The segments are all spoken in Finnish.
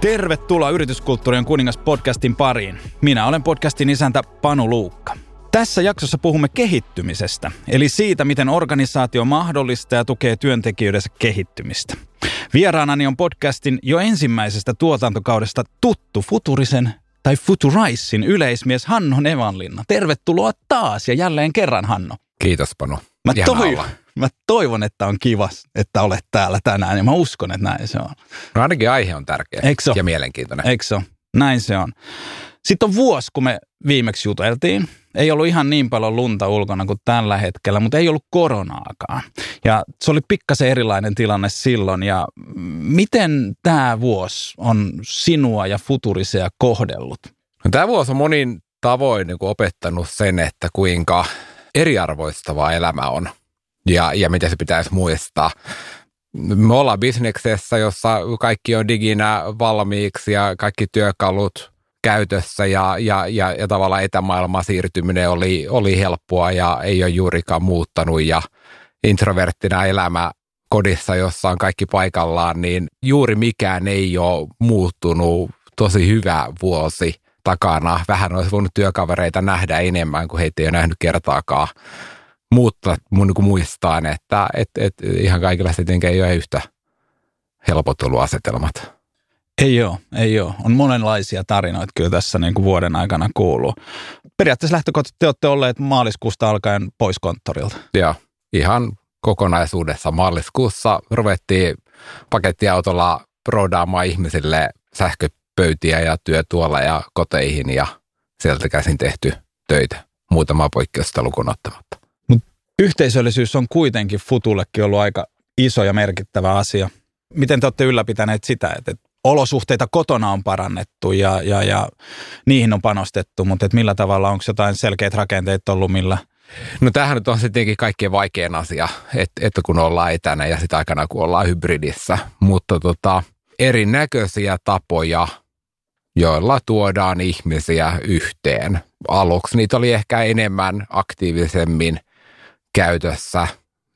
Tervetuloa Yrityskulttuurien kuningas podcastin pariin. Minä olen podcastin isäntä Panu Luukka. Tässä jaksossa puhumme kehittymisestä, eli siitä, miten organisaatio mahdollistaa ja tukee työntekijöidensä kehittymistä. Vieraanani on podcastin jo ensimmäisestä tuotantokaudesta tuttu Futurisen tai Futuraisin yleismies Hanno Nevanlinna. Tervetuloa taas ja jälleen kerran, Hanno. Kiitos, Panu. Mä, toivon, mä toivon, että on kiva, että olet täällä tänään ja mä uskon, että näin se on. No ainakin aihe on tärkeä Eikö ja mielenkiintoinen. Eikö Näin se on. Sitten on vuosi, kun me viimeksi juteltiin. Ei ollut ihan niin paljon lunta ulkona kuin tällä hetkellä, mutta ei ollut koronaakaan. Ja se oli pikkasen erilainen tilanne silloin. Ja miten tämä vuosi on sinua ja futurisia kohdellut? No, tämä vuosi on monin tavoin niin opettanut sen, että kuinka eriarvoistavaa elämä on ja, ja miten se pitäisi muistaa. Me ollaan bisneksessä, jossa kaikki on diginä valmiiksi ja kaikki työkalut käytössä ja, ja, ja, ja tavallaan etämaailmaan siirtyminen oli, oli helppoa ja ei ole juurikaan muuttanut ja introverttina elämä kodissa, jossa on kaikki paikallaan, niin juuri mikään ei ole muuttunut. Tosi hyvä vuosi takana. Vähän olisi voinut työkavereita nähdä enemmän, kuin heitä ei ole nähnyt kertaakaan. Mutta mun niin muistaan, että et, et, ihan kaikilla se ei ole yhtä helpot ollut asetelmat. Ei ole, ei ole. On monenlaisia tarinoita kyllä tässä niin kuin vuoden aikana kuuluu. Periaatteessa lähtökohtaisesti te olette olleet maaliskuusta alkaen pois konttorilta. Joo, ihan kokonaisuudessa maaliskuussa ruvettiin pakettiautolla roodaamaan ihmisille sähköpöytiä ja työtuolla ja koteihin ja sieltä käsin tehty töitä. Muutama poikkeusta lukuun ottamatta. Mut yhteisöllisyys on kuitenkin Futullekin ollut aika iso ja merkittävä asia. Miten te olette ylläpitäneet sitä, että olosuhteita kotona on parannettu ja, ja, ja niihin on panostettu, mutta et millä tavalla, onko jotain selkeät rakenteet ollut, millä No tämähän nyt on sittenkin kaikkein vaikein asia, että, että kun ollaan etänä ja sitä aikana kun ollaan hybridissä, mutta tota, erinäköisiä tapoja, joilla tuodaan ihmisiä yhteen. Aluksi niitä oli ehkä enemmän aktiivisemmin käytössä.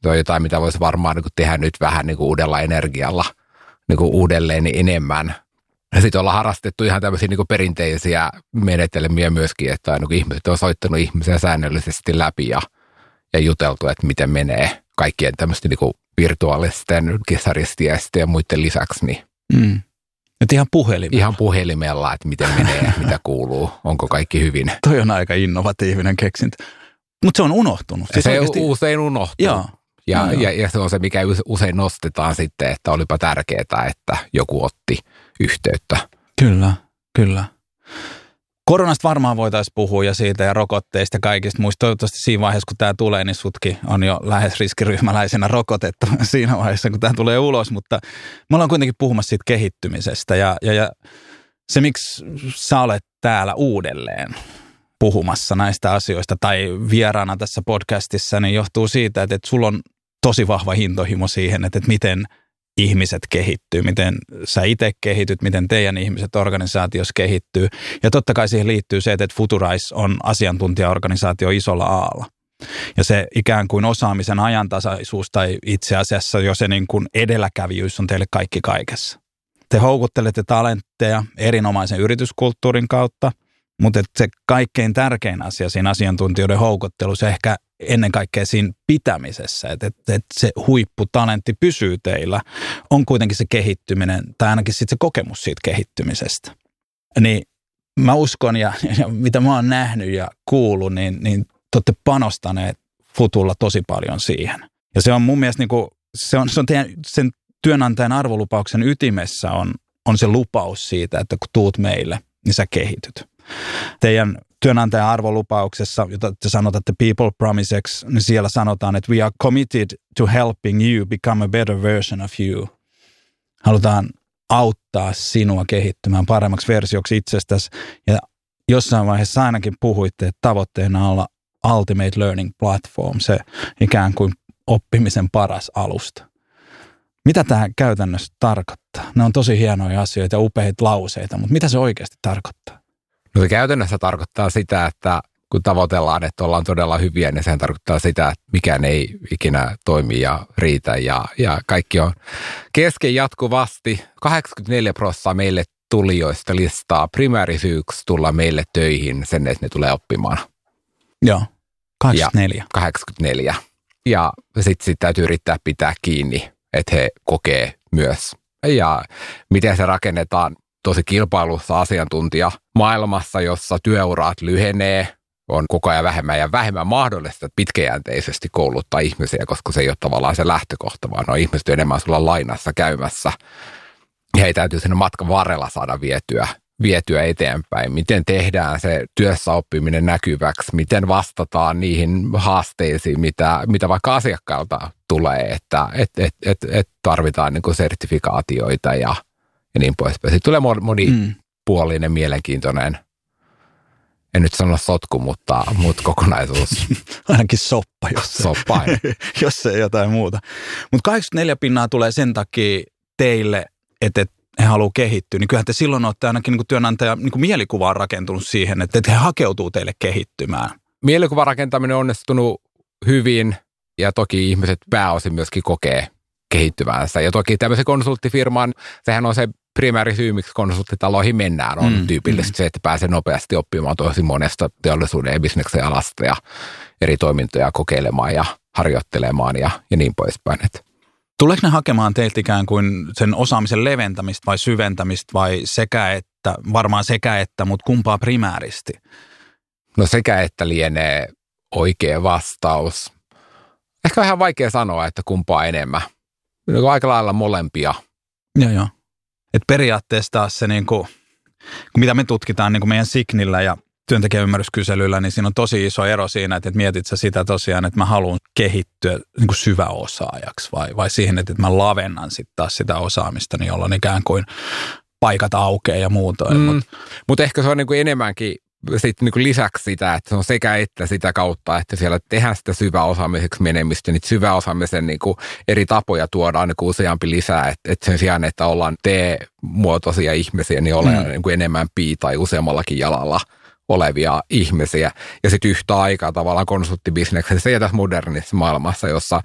Se on jotain, mitä voisi varmaan niin tehdä nyt vähän niin kuin uudella energialla – niin kuin uudelleen enemmän. Ja sitten ollaan harrastettu ihan tämmöisiä niin perinteisiä menetelmiä myöskin, että niin ihmiset on soittanut ihmisiä säännöllisesti läpi ja, ja juteltu, että miten menee kaikkien tämmöisten niin virtuaalisten kisaristiäisten ja muiden lisäksi. Niin mm. Että ihan puhelimella. Ihan puhelimella, että miten menee, mitä kuuluu, onko kaikki hyvin. Toi on aika innovatiivinen keksintö. Mutta se on unohtunut. Siis se oikeasti... usein unohtuu. Joo. Ja, no, ja, ja se on se, mikä usein nostetaan sitten, että olipa tärkeää, että joku otti yhteyttä. Kyllä, kyllä. Koronasta varmaan voitaisiin puhua ja siitä ja rokotteista ja kaikista muista. Toivottavasti siinä vaiheessa, kun tämä tulee, niin sutki on jo lähes riskiryhmäläisenä rokotettu siinä vaiheessa, kun tämä tulee ulos. Mutta me ollaan kuitenkin puhumassa siitä kehittymisestä ja, ja, ja se, miksi sä olet täällä uudelleen puhumassa näistä asioista tai vieraana tässä podcastissa, niin johtuu siitä, että, että sulla on tosi vahva hintohimo siihen, että, että miten ihmiset kehittyy, miten sä itse kehityt, miten teidän ihmiset organisaatiossa kehittyy. Ja totta kai siihen liittyy se, että Futurice on asiantuntijaorganisaatio isolla aalla. Ja se ikään kuin osaamisen ajantasaisuus tai itse asiassa jo se niin kuin edelläkävijyys on teille kaikki kaikessa. Te houkuttelette talentteja erinomaisen yrityskulttuurin kautta, mutta se kaikkein tärkein asia siinä asiantuntijoiden houkuttelussa ehkä ennen kaikkea siinä pitämisessä, että, että, että se huipputalentti pysyy teillä, on kuitenkin se kehittyminen tai ainakin sitten se kokemus siitä kehittymisestä. Niin mä uskon ja, ja mitä mä oon nähnyt ja kuullut, niin, niin te olette panostaneet Futulla tosi paljon siihen. Ja se on mun mielestä niin kuin, se on, se on teidän, sen työnantajan arvolupauksen ytimessä on, on se lupaus siitä, että kun tuut meille, niin sä kehityt. Teidän työnantajan arvolupauksessa, jota te sanotatte People Promiseksi, niin siellä sanotaan, että we are committed to helping you become a better version of you. Halutaan auttaa sinua kehittymään paremmaksi versioksi itsestäsi. Ja jossain vaiheessa ainakin puhuitte, että tavoitteena on olla Ultimate Learning Platform, se ikään kuin oppimisen paras alusta. Mitä tämä käytännössä tarkoittaa? Ne on tosi hienoja asioita ja upeita lauseita, mutta mitä se oikeasti tarkoittaa? No se käytännössä tarkoittaa sitä, että kun tavoitellaan, että ollaan todella hyviä, niin sehän tarkoittaa sitä, että mikään ei ikinä toimi ja riitä ja, ja kaikki on kesken jatkuvasti. 84 prosenttia meille tulijoista listaa primäärisyyksi tulla meille töihin sen, että ne tulee oppimaan. Joo, 84. Ja 84. Ja sitten sit täytyy yrittää pitää kiinni, että he kokee myös. Ja miten se rakennetaan tosi kilpailussa asiantuntija maailmassa, jossa työuraat lyhenee, on koko ajan vähemmän ja vähemmän mahdollista pitkäjänteisesti kouluttaa ihmisiä, koska se ei ole tavallaan se lähtökohta, vaan on ihmiset enemmän sulla lainassa käymässä. Ja ei täytyy sinne matkan varrella saada vietyä, vietyä eteenpäin. Miten tehdään se työssä oppiminen näkyväksi, miten vastataan niihin haasteisiin, mitä, mitä vaikka asiakkaalta tulee, että et, et, et, et tarvitaan niin sertifikaatioita ja, ja niin poispäin. Sitten tulee monipuolinen, mm. mielenkiintoinen en nyt sano sotku, mutta, mutta kokonaisuus. Ainakin soppa, jos, soppa jos ei jotain muuta. Mutta 84 pinnaa tulee sen takia teille, että he haluaa kehittyä, niin kyllähän te silloin olette ainakin niin kuin työnantaja niin kuin mielikuva on rakentunut siihen, että he hakeutuu teille kehittymään. Mielikuvan rakentaminen on onnistunut hyvin ja toki ihmiset pääosin myöskin kokee kehittyvänsä. Ja toki tämmöisen konsulttifirman, sehän on se primääri syy, miksi konsulttitaloihin mennään, on mm, tyypillisesti mm. se, että pääsee nopeasti oppimaan tosi monesta teollisuuden ja bisneksen alasta ja eri toimintoja kokeilemaan ja harjoittelemaan ja, ja niin poispäin. Et. Tuleeko ne hakemaan teiltä ikään kuin sen osaamisen leventämistä vai syventämistä vai sekä että, varmaan sekä että, mutta kumpaa primääristi? No sekä että lienee oikea vastaus. Ehkä vähän vaikea sanoa, että kumpaa enemmän. Aika lailla molempia. Joo, joo. Et periaatteessa taas se, niin kuin, mitä me tutkitaan niin kuin meidän Signillä ja työntekijäymmärryskyselyllä, niin siinä on tosi iso ero siinä, että, että mietit sä sitä tosiaan, että mä haluan kehittyä niin kuin syväosaajaksi vai, vai siihen, että, että mä lavennan sitten taas sitä osaamista, niin jolloin ikään kuin paikat aukeaa ja muuta. Mm. Mutta Mut ehkä se on niin kuin enemmänkin sitten niin lisäksi sitä, että se on sekä että sitä kautta, että siellä tehdään sitä syväosaamiseksi menemistä, niin syväosaamisen niin kuin eri tapoja tuodaan niin kuin useampi lisää, että, että sen sijaan, että ollaan T-muotoisia ihmisiä, niin ollaan mm. niin kuin enemmän pi- tai useammallakin jalalla olevia ihmisiä. Ja sitten yhtä aikaa tavallaan konsulttibisneksessä ja tässä modernissa maailmassa, jossa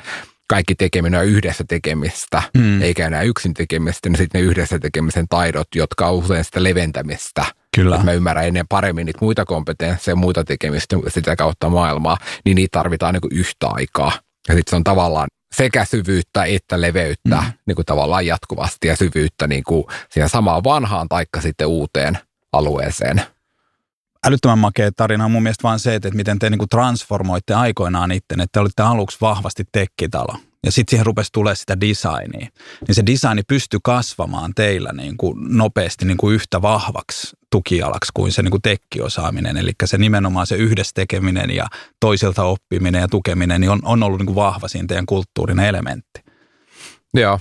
kaikki tekeminen on yhdessä tekemistä, mm. eikä enää yksin tekemistä, niin sitten ne yhdessä tekemisen taidot, jotka on usein sitä leventämistä. Kyllä. Että mä ymmärrän ennen paremmin niitä muita kompetensseja, muita tekemistä sitä kautta maailmaa, niin niitä tarvitaan niin kuin yhtä aikaa. Ja sitten se on tavallaan sekä syvyyttä että leveyttä mm. niin kuin tavallaan jatkuvasti ja syvyyttä niin kuin siihen samaan vanhaan taikka sitten uuteen alueeseen älyttömän makea tarina on mun mielestä vaan se, että miten te niin kuin transformoitte aikoinaan itse, että te olitte aluksi vahvasti tekkitalo. Ja sitten siihen rupesi tulee sitä designia. Niin se designi pystyi kasvamaan teillä niin kuin nopeasti niin kuin yhtä vahvaksi tukialaksi kuin se niin kuin tekkiosaaminen. Eli se nimenomaan se yhdessä tekeminen ja toisilta oppiminen ja tukeminen niin on, on ollut niin kuin vahva siinä teidän kulttuurin elementti. Joo.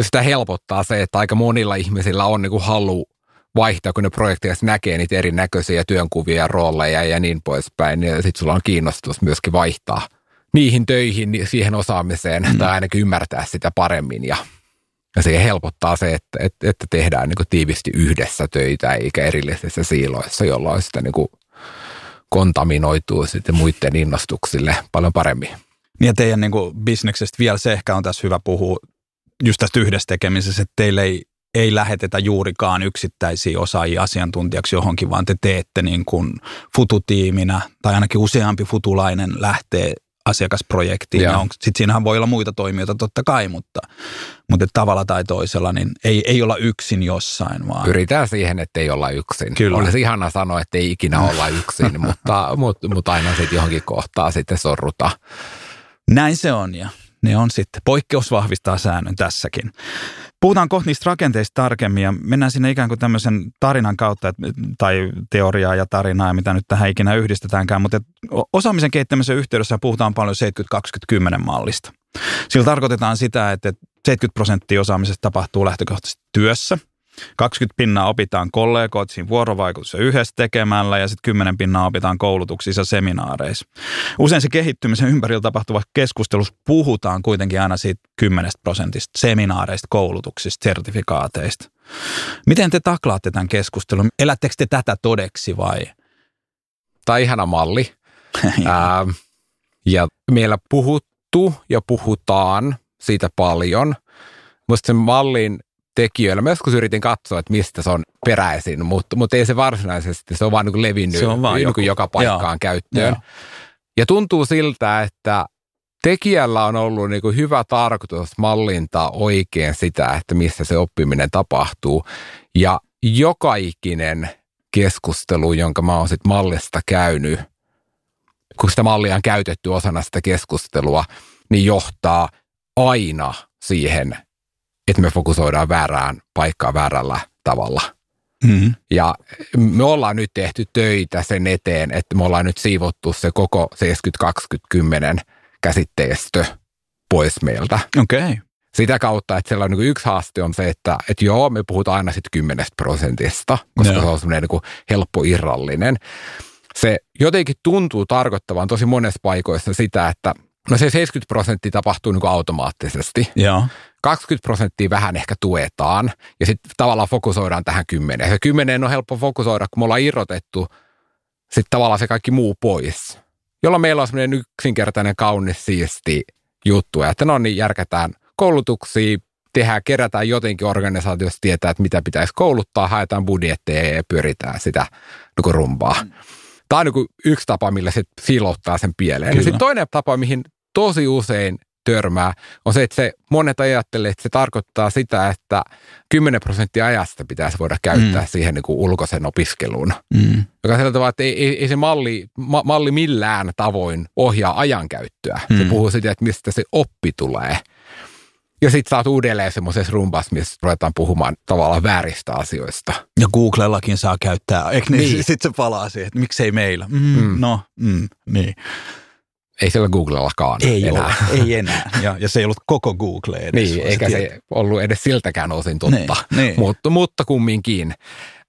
Sitä helpottaa se, että aika monilla ihmisillä on niin kuin halu vaihtaa, kun ne projekteissa näkee niitä erinäköisiä työnkuvia ja rooleja ja niin poispäin. Ja sitten sulla on kiinnostus myöskin vaihtaa niihin töihin, siihen osaamiseen mm. tai ainakin ymmärtää sitä paremmin. Ja, ja se helpottaa se, että, että, että tehdään niin tiivisti yhdessä töitä eikä erillisissä siiloissa, jolloin sitä niin kontaminoituu sitten muiden innostuksille paljon paremmin. Niin ja teidän niin bisneksestä vielä se ehkä on tässä hyvä puhua just tästä yhdessä tekemisessä, että teille ei ei lähetetä juurikaan yksittäisiä osaajia asiantuntijaksi johonkin, vaan te teette niin kuin fututiiminä tai ainakin useampi futulainen lähtee asiakasprojektiin. Ja sit siinähän voi olla muita toimijoita totta kai, mutta, mutta tavalla tai toisella niin ei, ei olla yksin jossain. Vaan. Pyritään siihen, että ei olla yksin. Kyllä. Olisi ihana sanoa, että ei ikinä olla yksin, mutta, mutta, mutta aina sitten johonkin kohtaa sitten sorruta. Näin se on ja ne on sitten. Poikkeus vahvistaa säännön tässäkin. Puhutaan kohta niistä rakenteista tarkemmin ja mennään sinne ikään kuin tämmöisen tarinan kautta, tai teoriaa ja tarinaa mitä nyt tähän ikinä yhdistetäänkään, mutta osaamisen kehittämisen yhteydessä puhutaan paljon 70-20-10 mallista. Sillä tarkoitetaan sitä, että 70 prosenttia osaamisesta tapahtuu lähtökohtaisesti työssä – 20 pinnaa opitaan kollegoit siinä vuorovaikutuksessa yhdessä tekemällä ja sitten 10 pinnaa opitaan koulutuksissa seminaareissa. Usein se kehittymisen ympärillä tapahtuva keskustelussa puhutaan kuitenkin aina siitä 10 prosentista seminaareista, koulutuksista, sertifikaateista. Miten te taklaatte tämän keskustelun? Elättekö te tätä todeksi vai? Tämä on ihana malli. Ää, ja meillä puhuttu ja puhutaan siitä paljon. Minusta sen mallin tekijöillä. Mä joskus yritin katsoa, että mistä se on peräisin, mutta, mutta ei se varsinaisesti, se on vaan niin levinnyt Se on vaan niin joku. joka paikkaan Joo. käyttöön. Joo. Ja tuntuu siltä, että tekijällä on ollut niin kuin hyvä tarkoitus mallintaa oikein sitä, että missä se oppiminen tapahtuu. Ja joka ikinen keskustelu, jonka mä oon sit mallista käynyt, kun sitä mallia on käytetty osana sitä keskustelua, niin johtaa aina siihen, että me fokusoidaan väärään paikkaan väärällä tavalla. Mm. Ja me ollaan nyt tehty töitä sen eteen, että me ollaan nyt siivottu se koko 70-20-10 käsitteestö pois meiltä. Okei. Okay. Sitä kautta, että siellä on niin yksi haaste on se, että, että joo, me puhutaan aina sitten 10 prosentista, koska Joo. se on semmoinen niin helppo irrallinen. Se jotenkin tuntuu tarkoittavan tosi monessa paikoissa sitä, että no se 70 prosenttia tapahtuu niin automaattisesti. Joo. 20 prosenttia vähän ehkä tuetaan ja sitten tavallaan fokusoidaan tähän kymmeneen. Se kymmeneen on helppo fokusoida, kun me ollaan irrotettu sitten tavallaan se kaikki muu pois. Jolloin meillä on semmoinen yksinkertainen, kaunis, siisti juttu, että no niin, järkätään koulutuksia, tehdään, kerätään jotenkin organisaatiossa tietää, että mitä pitäisi kouluttaa, haetaan budjetteja ja pyöritään sitä niin rumpaa. Tämä on niin yksi tapa, millä se silottaa sen pieleen. Ja sitten toinen tapa, mihin tosi usein törmää, on se, että se monet ajattelee, että se tarkoittaa sitä, että 10 prosenttia ajasta pitäisi voida käyttää Mm. siihen niin kuin ulkoisen opiskeluun. Mm. Joka sillä tavalla, että ei, ei, ei se malli, ma, malli millään tavoin ohjaa ajankäyttöä. Mm. Se puhuu siitä, että mistä se oppi tulee. Ja sitten saat uudelleen semmoisessa rumbassa, missä ruvetaan puhumaan tavallaan vääristä asioista. Ja Googlellakin saa käyttää, eikö niin? Niin. Sitten se palaa siihen, että miksei meillä. Mm. mm. No, mm, niin. Ei siellä Googlellakaan Ei enää. ole, ei enää. Ja, ja se ei ollut koko Google edes. Niin, eikä tiedät- se ollut edes siltäkään osin totta, Niin, niin. Mutta, mutta kumminkin.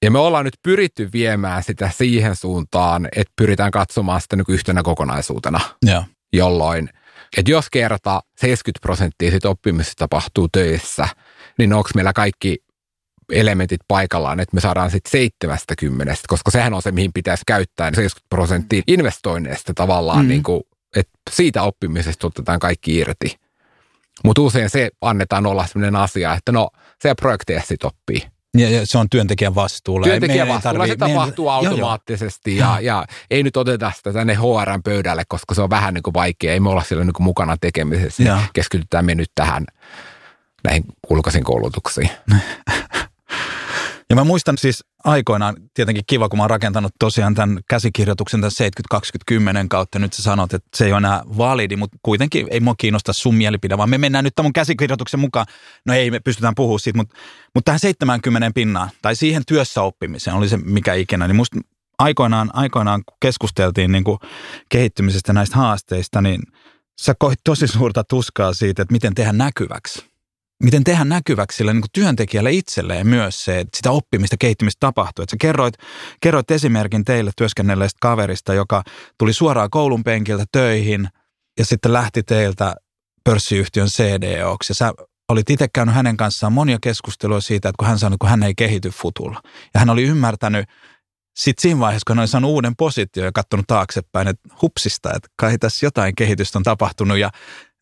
Ja me ollaan nyt pyritty viemään sitä siihen suuntaan, että pyritään katsomaan sitä niin yhtenä kokonaisuutena, Joo. jolloin, että jos kerta 70 prosenttia siitä oppimisesta tapahtuu töissä, niin onko meillä kaikki elementit paikallaan, että me saadaan sitten 70, koska sehän on se, mihin pitäisi käyttää 70 prosenttia investoinneista tavallaan, mm. niin kuin, että siitä oppimisesta otetaan kaikki irti. Mutta usein se annetaan olla sellainen asia, että no se projekteja sitten oppii. Ja, ja se on työntekijän vastuulla. Työntekijän vastuulla se tarvii- meidän- tapahtuu Joo, joo. automaattisesti ja, ja ei nyt oteta sitä tänne HRn pöydälle, koska se on vähän niin kuin vaikea. Ei me olla siellä niin kuin mukana tekemisessä. Joo. Keskitytään me nyt tähän näihin ulkoisiin koulutuksiin. Ja mä muistan siis aikoinaan, tietenkin kiva, kun mä oon rakentanut tosiaan tämän käsikirjoituksen tämän 70-20-10 kautta. Nyt sä sanot, että se ei ole enää validi, mutta kuitenkin ei mua kiinnosta sun mielipide, vaan me mennään nyt tämän käsikirjoituksen mukaan. No ei, me pystytään puhumaan siitä, mutta, mutta tähän 70 pinnaan tai siihen työssä oppimiseen, oli se mikä ikinä, niin musta aikoinaan, aikoinaan kun keskusteltiin niin kuin kehittymisestä näistä haasteista, niin sä koit tosi suurta tuskaa siitä, että miten tehdä näkyväksi miten tehdä näkyväksi sille niin työntekijälle itselleen myös se, että sitä oppimista, kehittymistä tapahtuu. Että sä kerroit, kerroit esimerkin teille työskennelleestä kaverista, joka tuli suoraan koulun penkiltä töihin ja sitten lähti teiltä pörssiyhtiön CDOksi. Ja sä olit itse käynyt hänen kanssaan monia keskusteluja siitä, että kun hän sanoi, kun hän ei kehity futulla. Ja hän oli ymmärtänyt sitten siinä vaiheessa, kun hän oli saanut uuden position ja katsonut taaksepäin, että hupsista, että kai tässä jotain kehitystä on tapahtunut ja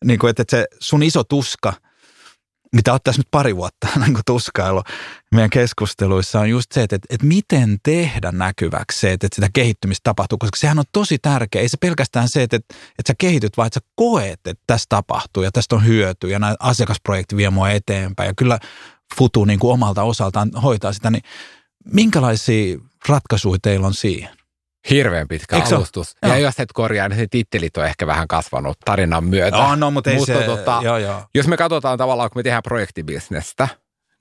niin kuin, että se sun iso tuska – mitä olet tässä nyt pari vuotta niin tuskailu meidän keskusteluissa, on just se, että, että, miten tehdä näkyväksi se, että, että sitä kehittymistä tapahtuu, koska sehän on tosi tärkeä. Ei se pelkästään se, että, että, että sä kehityt, vaan että sä koet, että tästä tapahtuu ja tästä on hyöty ja nämä asiakasprojekti vie mua eteenpäin. Ja kyllä Futu niin kuin omalta osaltaan hoitaa sitä, niin minkälaisia ratkaisuja teillä on siihen? Hirveän pitkä Eikö ole? alustus. Joo. Ja jos et korjaa, niin tittelit on ehkä vähän kasvanut tarinan myötä. Oh, no, mutta ei Mutta se, tota, joo, joo. Jos me katsotaan tavallaan, kun me tehdään projektibisnestä,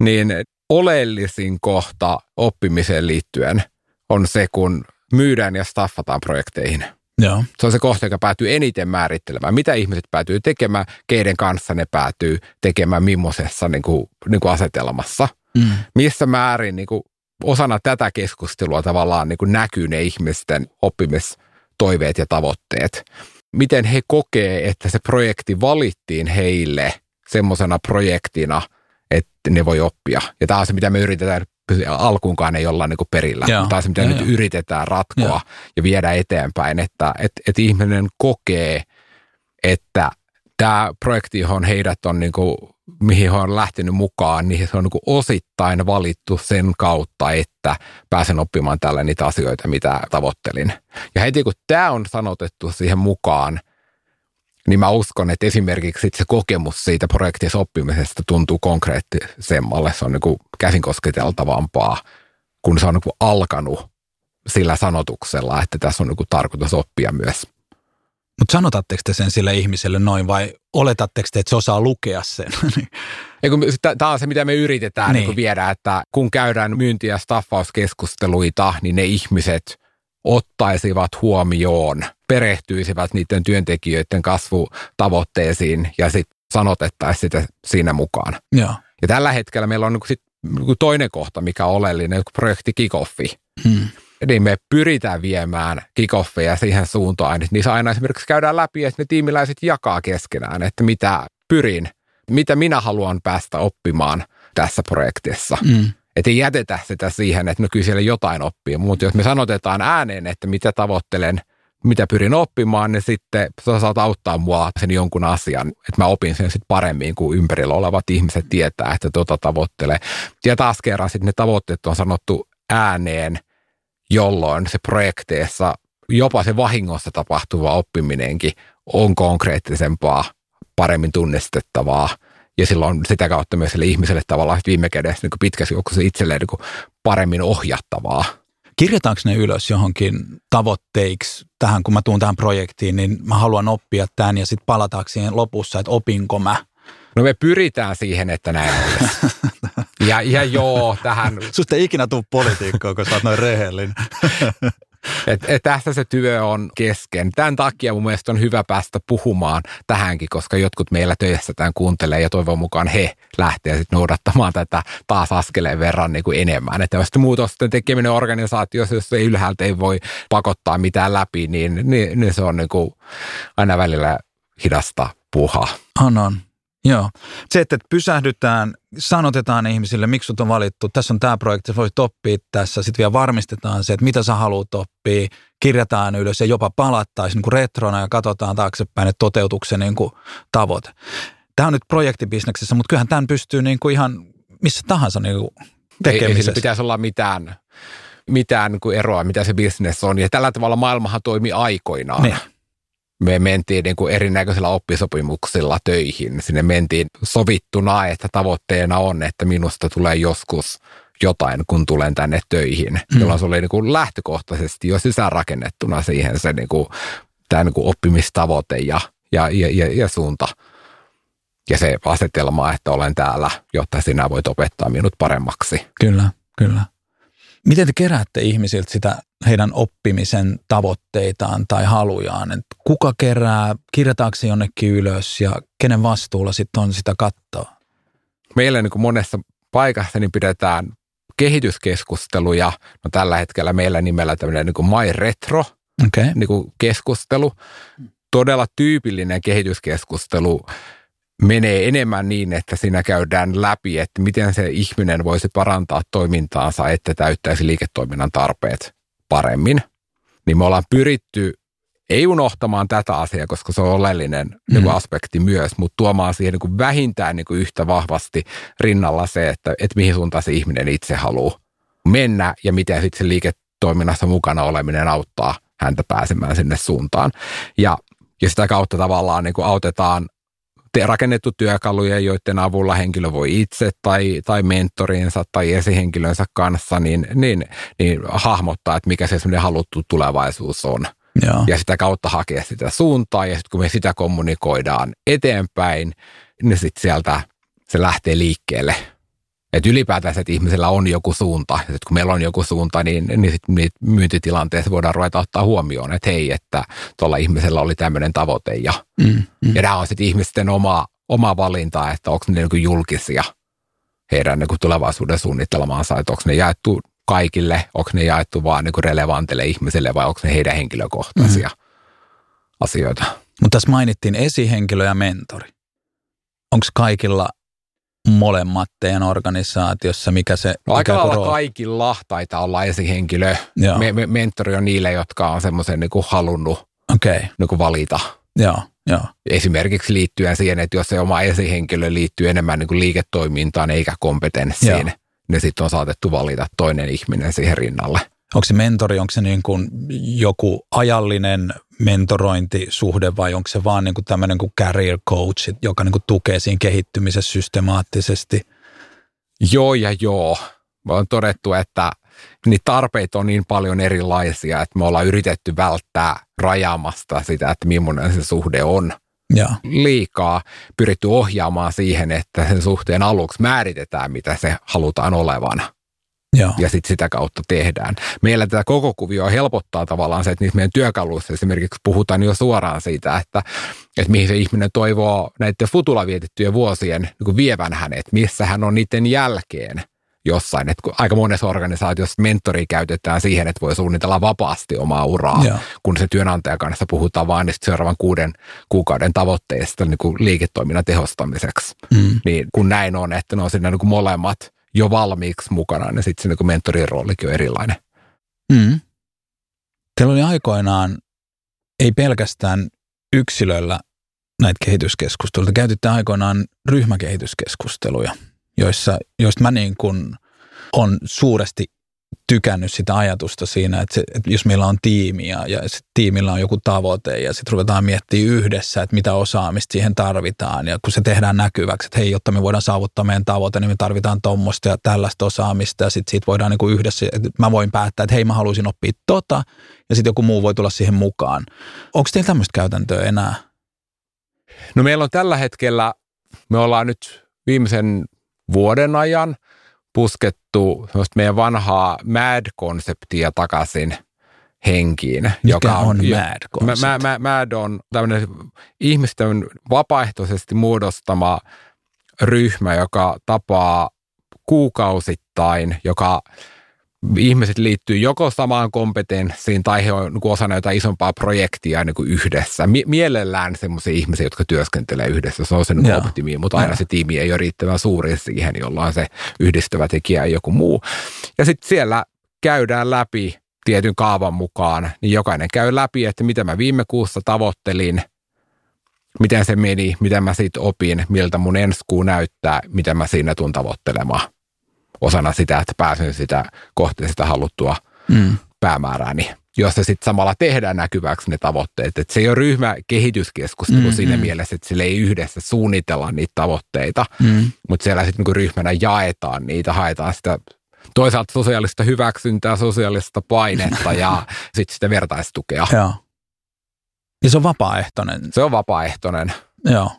niin oleellisin kohta oppimiseen liittyen on se, kun myydään ja staffataan projekteihin. joo. Se on se kohta, joka päätyy eniten määrittelemään, mitä ihmiset päätyy tekemään, keiden kanssa ne päätyy tekemään, millaisessa niin kuin, niin kuin asetelmassa. Mm. Missä määrin niin kuin, osana tätä keskustelua tavallaan niin kuin näkyy ne ihmisten oppimistoiveet ja tavoitteet. Miten he kokee, että se projekti valittiin heille semmoisena projektina, että ne voi oppia. Ja tämä on se, mitä me yritetään alkuunkaan ei olla niin kuin perillä. Joo. Tämä on se, mitä Joo, nyt joo. yritetään ratkoa Joo. ja viedä eteenpäin, että et, et ihminen kokee, että tämä projekti, johon heidät on niin kuin, mihin he on lähtenyt mukaan, niin se on niin kuin osittain valittu sen kautta, että pääsen oppimaan tällä niitä asioita, mitä tavoittelin. Ja heti kun tämä on sanotettu siihen mukaan, niin mä uskon, että esimerkiksi se kokemus siitä projektissa oppimisesta tuntuu konkreettisemmalle. Se on niin kuin käsin kosketeltavampaa, kun se on niin kuin alkanut sillä sanotuksella, että tässä on niin kuin tarkoitus oppia myös. Mutta sanotatteko te sen sille ihmiselle noin vai oletatteko te, että se osaa lukea sen? Tämä on se, mitä me yritetään niin. Niin viedä, että kun käydään myynti- ja staffauskeskusteluita, niin ne ihmiset ottaisivat huomioon, perehtyisivät niiden työntekijöiden kasvutavoitteisiin ja sitten sanotettaisiin sitä siinä mukaan. Joo. Ja tällä hetkellä meillä on niin sit, niin toinen kohta, mikä on oleellinen, projekti Kikoffi. Hmm. Niin me pyritään viemään kickoffeja siihen suuntaan, että niissä aina esimerkiksi käydään läpi, että ne tiimiläiset jakaa keskenään, että mitä pyrin, mitä minä haluan päästä oppimaan tässä projektissa. Mm. Että ei jätetä sitä siihen, että no kyllä siellä jotain oppii, mutta jos me sanotetaan ääneen, että mitä tavoittelen, mitä pyrin oppimaan, niin sitten sä saat auttaa mua sen jonkun asian, että mä opin sen sitten paremmin, kuin ympärillä olevat ihmiset tietää, että tota tavoittelee. Ja taas kerran sitten ne tavoitteet on sanottu ääneen, jolloin se projekteissa jopa se vahingossa tapahtuva oppiminenkin on konkreettisempaa, paremmin tunnistettavaa ja silloin sitä kautta myös sille ihmiselle tavallaan viime kädessä niin pitkässä juoksussa itselleen niin paremmin ohjattavaa. Kirjataanko ne ylös johonkin tavoitteiksi tähän, kun mä tuun tähän projektiin, niin mä haluan oppia tämän ja sitten palataanko siihen lopussa, että opinko mä? No me pyritään siihen, että näin olisi. Ja, ja joo, tähän... Susta ei ikinä tule politiikkoa, kun sä oot noin rehellinen. Et, et tässä se työ on kesken. Tämän takia mun mielestä on hyvä päästä puhumaan tähänkin, koska jotkut meillä töissä tämän kuuntelee ja toivon mukaan he lähtee sitten noudattamaan tätä taas askeleen verran niin kuin enemmän. Että jos muutosten tekeminen organisaatiossa, jos ei ylhäältä ei voi pakottaa mitään läpi, niin, niin, niin se on niin kuin aina välillä hidasta puhaa. On, on. Joo. Se, että pysähdytään, sanotetaan ihmisille, miksi sut on valittu, tässä on tämä projekti, voit oppia tässä, sitten vielä varmistetaan se, että mitä sä haluat oppia, kirjataan ylös ja jopa palattaisiin niin kuin retrona ja katsotaan taaksepäin, että toteutuksen niin kuin tavoite. Tämä on nyt projektibisneksessä, mutta kyllähän tämän pystyy niin kuin ihan missä tahansa niin kuin tekemisessä. Ei, ei pitäisi olla mitään, mitään niin kuin eroa, mitä se bisnes on. Ja tällä tavalla maailmahan toimi aikoinaan. Niin me mentiin niin kuin erinäköisillä oppisopimuksilla töihin. Sinne mentiin sovittuna, että tavoitteena on, että minusta tulee joskus jotain, kun tulen tänne töihin. Mm. Jolloin se oli niin kuin lähtökohtaisesti jo sisäänrakennettuna siihen se niin kuin, tämä niin kuin oppimistavoite ja, ja, ja, ja, ja suunta. Ja se asetelma, että olen täällä, jotta sinä voit opettaa minut paremmaksi. Kyllä, kyllä. Miten te keräätte ihmisiltä sitä heidän oppimisen tavoitteitaan tai halujaan? Et kuka kerää, kirjataanko se jonnekin ylös ja kenen vastuulla sitten on sitä kattoa? Meillä niin kuin monessa paikassa niin pidetään kehityskeskusteluja. No tällä hetkellä meillä nimellä tämmöinen niin kuin My Retro okay. niin kuin keskustelu. Todella tyypillinen kehityskeskustelu menee enemmän niin, että siinä käydään läpi, että miten se ihminen voisi parantaa toimintaansa, että täyttäisi liiketoiminnan tarpeet paremmin. Niin me ollaan pyritty ei unohtamaan tätä asiaa, koska se on oleellinen mm. niin aspekti myös, mutta tuomaan siihen niin kuin vähintään niin kuin yhtä vahvasti rinnalla se, että, että mihin suuntaan se ihminen itse haluaa mennä ja miten sitten se liiketoiminnassa mukana oleminen auttaa häntä pääsemään sinne suuntaan. Ja, ja sitä kautta tavallaan niin kuin autetaan te rakennettu työkaluja, joiden avulla henkilö voi itse tai, tai mentorinsa tai esihenkilönsä kanssa niin, niin, niin hahmottaa, että mikä se semmoinen haluttu tulevaisuus on. Joo. Ja sitä kautta hakea sitä suuntaa ja sitten kun me sitä kommunikoidaan eteenpäin, niin sitten sieltä se lähtee liikkeelle että ylipäätään että ihmisellä on joku suunta. Sitten kun meillä on joku suunta, niin, niin sit myyntitilanteessa voidaan ruveta ottaa huomioon, että hei, että tuolla ihmisellä oli tämmöinen tavoite. Ja, mm, mm. ja nämä on sitten ihmisten oma, oma valinta, että onko ne niin julkisia heidän niin tulevaisuuden suunnitelmaansa, että onko ne jaettu kaikille, onko ne jaettu vaan niin relevantille ihmisille vai onko ne heidän henkilökohtaisia mm. asioita. Mutta tässä mainittiin esihenkilö ja mentori. Onko kaikilla molemmat teidän organisaatiossa, mikä se... No, aika lailla kaikilla taitaa olla esihenkilö. Me, me, mentori on niille, jotka on semmoisen niin halunnut okay. niin kuin valita. Joo, Joo. Esimerkiksi liittyen siihen, että jos se oma esihenkilö liittyy enemmän niin kuin liiketoimintaan eikä kompetenssiin, Joo. niin sitten on saatettu valita toinen ihminen siihen rinnalle. Onko se mentori, onko se niin kuin joku ajallinen mentorointisuhde vai onko se vaan niin kuin tämmöinen kuin career coach, joka niin kuin tukee siinä kehittymisessä systemaattisesti? Joo ja joo. Me on todettu, että niitä tarpeita on niin paljon erilaisia, että me ollaan yritetty välttää rajaamasta sitä, että millainen se suhde on Joo. liikaa pyritty ohjaamaan siihen, että sen suhteen aluksi määritetään, mitä se halutaan olevana. Joo. Ja sitten sitä kautta tehdään. Meillä tätä koko kuvioa helpottaa tavallaan se, että niissä meidän työkaluissa esimerkiksi puhutaan jo suoraan siitä, että, että mihin se ihminen toivoo näiden futulla vietettyjen vuosien niin vievän hänet, missä hän on niiden jälkeen jossain. Että aika monessa organisaatiossa mentori käytetään siihen, että voi suunnitella vapaasti omaa uraa, Joo. kun se työnantajan kanssa puhutaan vain niistä seuraavan kuuden kuukauden tavoitteista niin kuin liiketoiminnan tehostamiseksi. Mm. Niin kun näin on, että ne on siinä niin kuin molemmat jo valmiiksi mukana, niin sitten kuin mentorin roolikin on erilainen. Mm. Teillä oli aikoinaan, ei pelkästään yksilöillä näitä kehityskeskusteluita, käytitte aikoinaan ryhmäkehityskeskusteluja, joissa, joista mä niin kuin on suuresti tykännyt sitä ajatusta siinä, että, se, että jos meillä on tiimi ja, ja sit tiimillä on joku tavoite ja sitten ruvetaan miettimään yhdessä, että mitä osaamista siihen tarvitaan ja kun se tehdään näkyväksi, että hei, jotta me voidaan saavuttaa meidän tavoite, niin me tarvitaan tuommoista ja tällaista osaamista ja sitten siitä voidaan niin kuin yhdessä, että mä voin päättää, että hei, mä haluaisin oppia tota ja sitten joku muu voi tulla siihen mukaan. Onko teillä tämmöistä käytäntöä enää? No meillä on tällä hetkellä, me ollaan nyt viimeisen vuoden ajan puskettu meidän vanhaa MAD-konseptia takaisin henkiin. Mikä on jo- MAD mä, mä, MAD on tämmöinen ihmisten vapaaehtoisesti muodostama ryhmä, joka tapaa kuukausittain, joka ihmiset liittyy joko samaan kompetenssiin tai he on niin osana jotain isompaa projektia niin kuin yhdessä. Mie- mielellään sellaisia ihmisiä, jotka työskentelee yhdessä. Se on se niin Joo. optimi, mutta aina se tiimi ei ole riittävän suuri siihen, jolla on se yhdistävä tekijä ja joku muu. Ja sitten siellä käydään läpi tietyn kaavan mukaan, niin jokainen käy läpi, että mitä mä viime kuussa tavoittelin, miten se meni, mitä mä siitä opin, miltä mun ensi kuu näyttää, mitä mä siinä tuun tavoittelemaan osana sitä, että pääsen sitä kohti sitä haluttua Mm. päämäärääni, jossa sitten samalla tehdään näkyväksi ne tavoitteet. Et se ei ole ryhmäkehityskeskustelu Mm, mm, siinä mm. mielessä, että sille ei yhdessä suunnitella niitä tavoitteita, Mm. mutta siellä sitten niinku ryhmänä jaetaan niitä, haetaan sitä toisaalta sosiaalista hyväksyntää, sosiaalista painetta ja sitten sitä vertaistukea. Joo. Ja se on vapaaehtoinen. Se on vapaaehtoinen. Joo.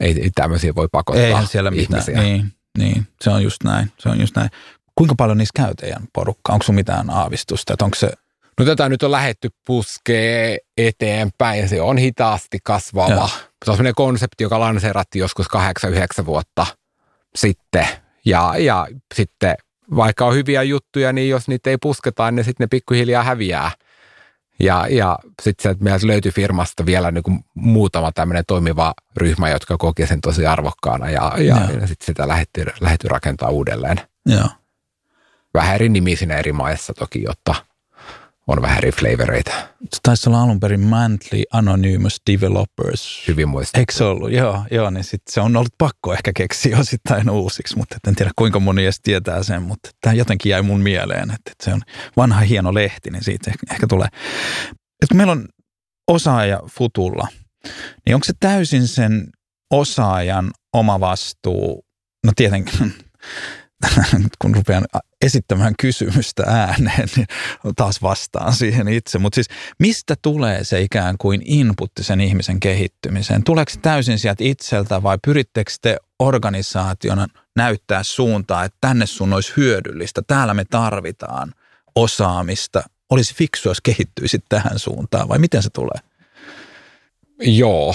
Ei, ei tämmöisiä voi pakottaa Eihän siellä mitään. ihmisiä. Niin, niin, se on just näin. Se on just näin. Kuinka paljon niissä käy teidän porukka? Onko sinulla mitään aavistusta? Että onko se, No tätä nyt on lähetty puskee eteenpäin. Se on hitaasti kasvava. Joo. Se on sellainen konsepti, joka lanseerattiin joskus 8-9 vuotta sitten. Ja, ja sitten vaikka on hyviä juttuja, niin jos niitä ei pusketa, niin sitten ne pikkuhiljaa häviää. Ja, ja sitten se, että meiltä löytyi firmasta vielä niin kuin muutama tämmöinen toimiva ryhmä, jotka koki sen tosi arvokkaana ja, ja, ja sitten sitä lähdetty rakentaa uudelleen. joo. Vähän eri nimisinä eri maissa toki, jotta on vähän eri flavoreita. Se taisi olla alun perin Monthly Anonymous Developers. Hyvin muistettu. Eikö se ollut? Joo, joo niin sit se on ollut pakko ehkä keksiä osittain uusiksi, mutta en tiedä kuinka moni edes tietää sen, mutta tämä jotenkin jäi mun mieleen, että, se on vanha hieno lehti, niin siitä ehkä, tulee. Et kun meillä on osaaja futulla, niin onko se täysin sen osaajan oma vastuu? No tietenkin, kun rupean esittämään kysymystä ääneen, niin taas vastaan siihen itse. Mutta siis mistä tulee se ikään kuin inputti sen ihmisen kehittymiseen? Tuleeko se täysin sieltä itseltä vai pyrittekö te organisaationa näyttää suuntaa, että tänne sun olisi hyödyllistä, täällä me tarvitaan osaamista, olisi fiksua, jos kehittyisit tähän suuntaan vai miten se tulee? Joo.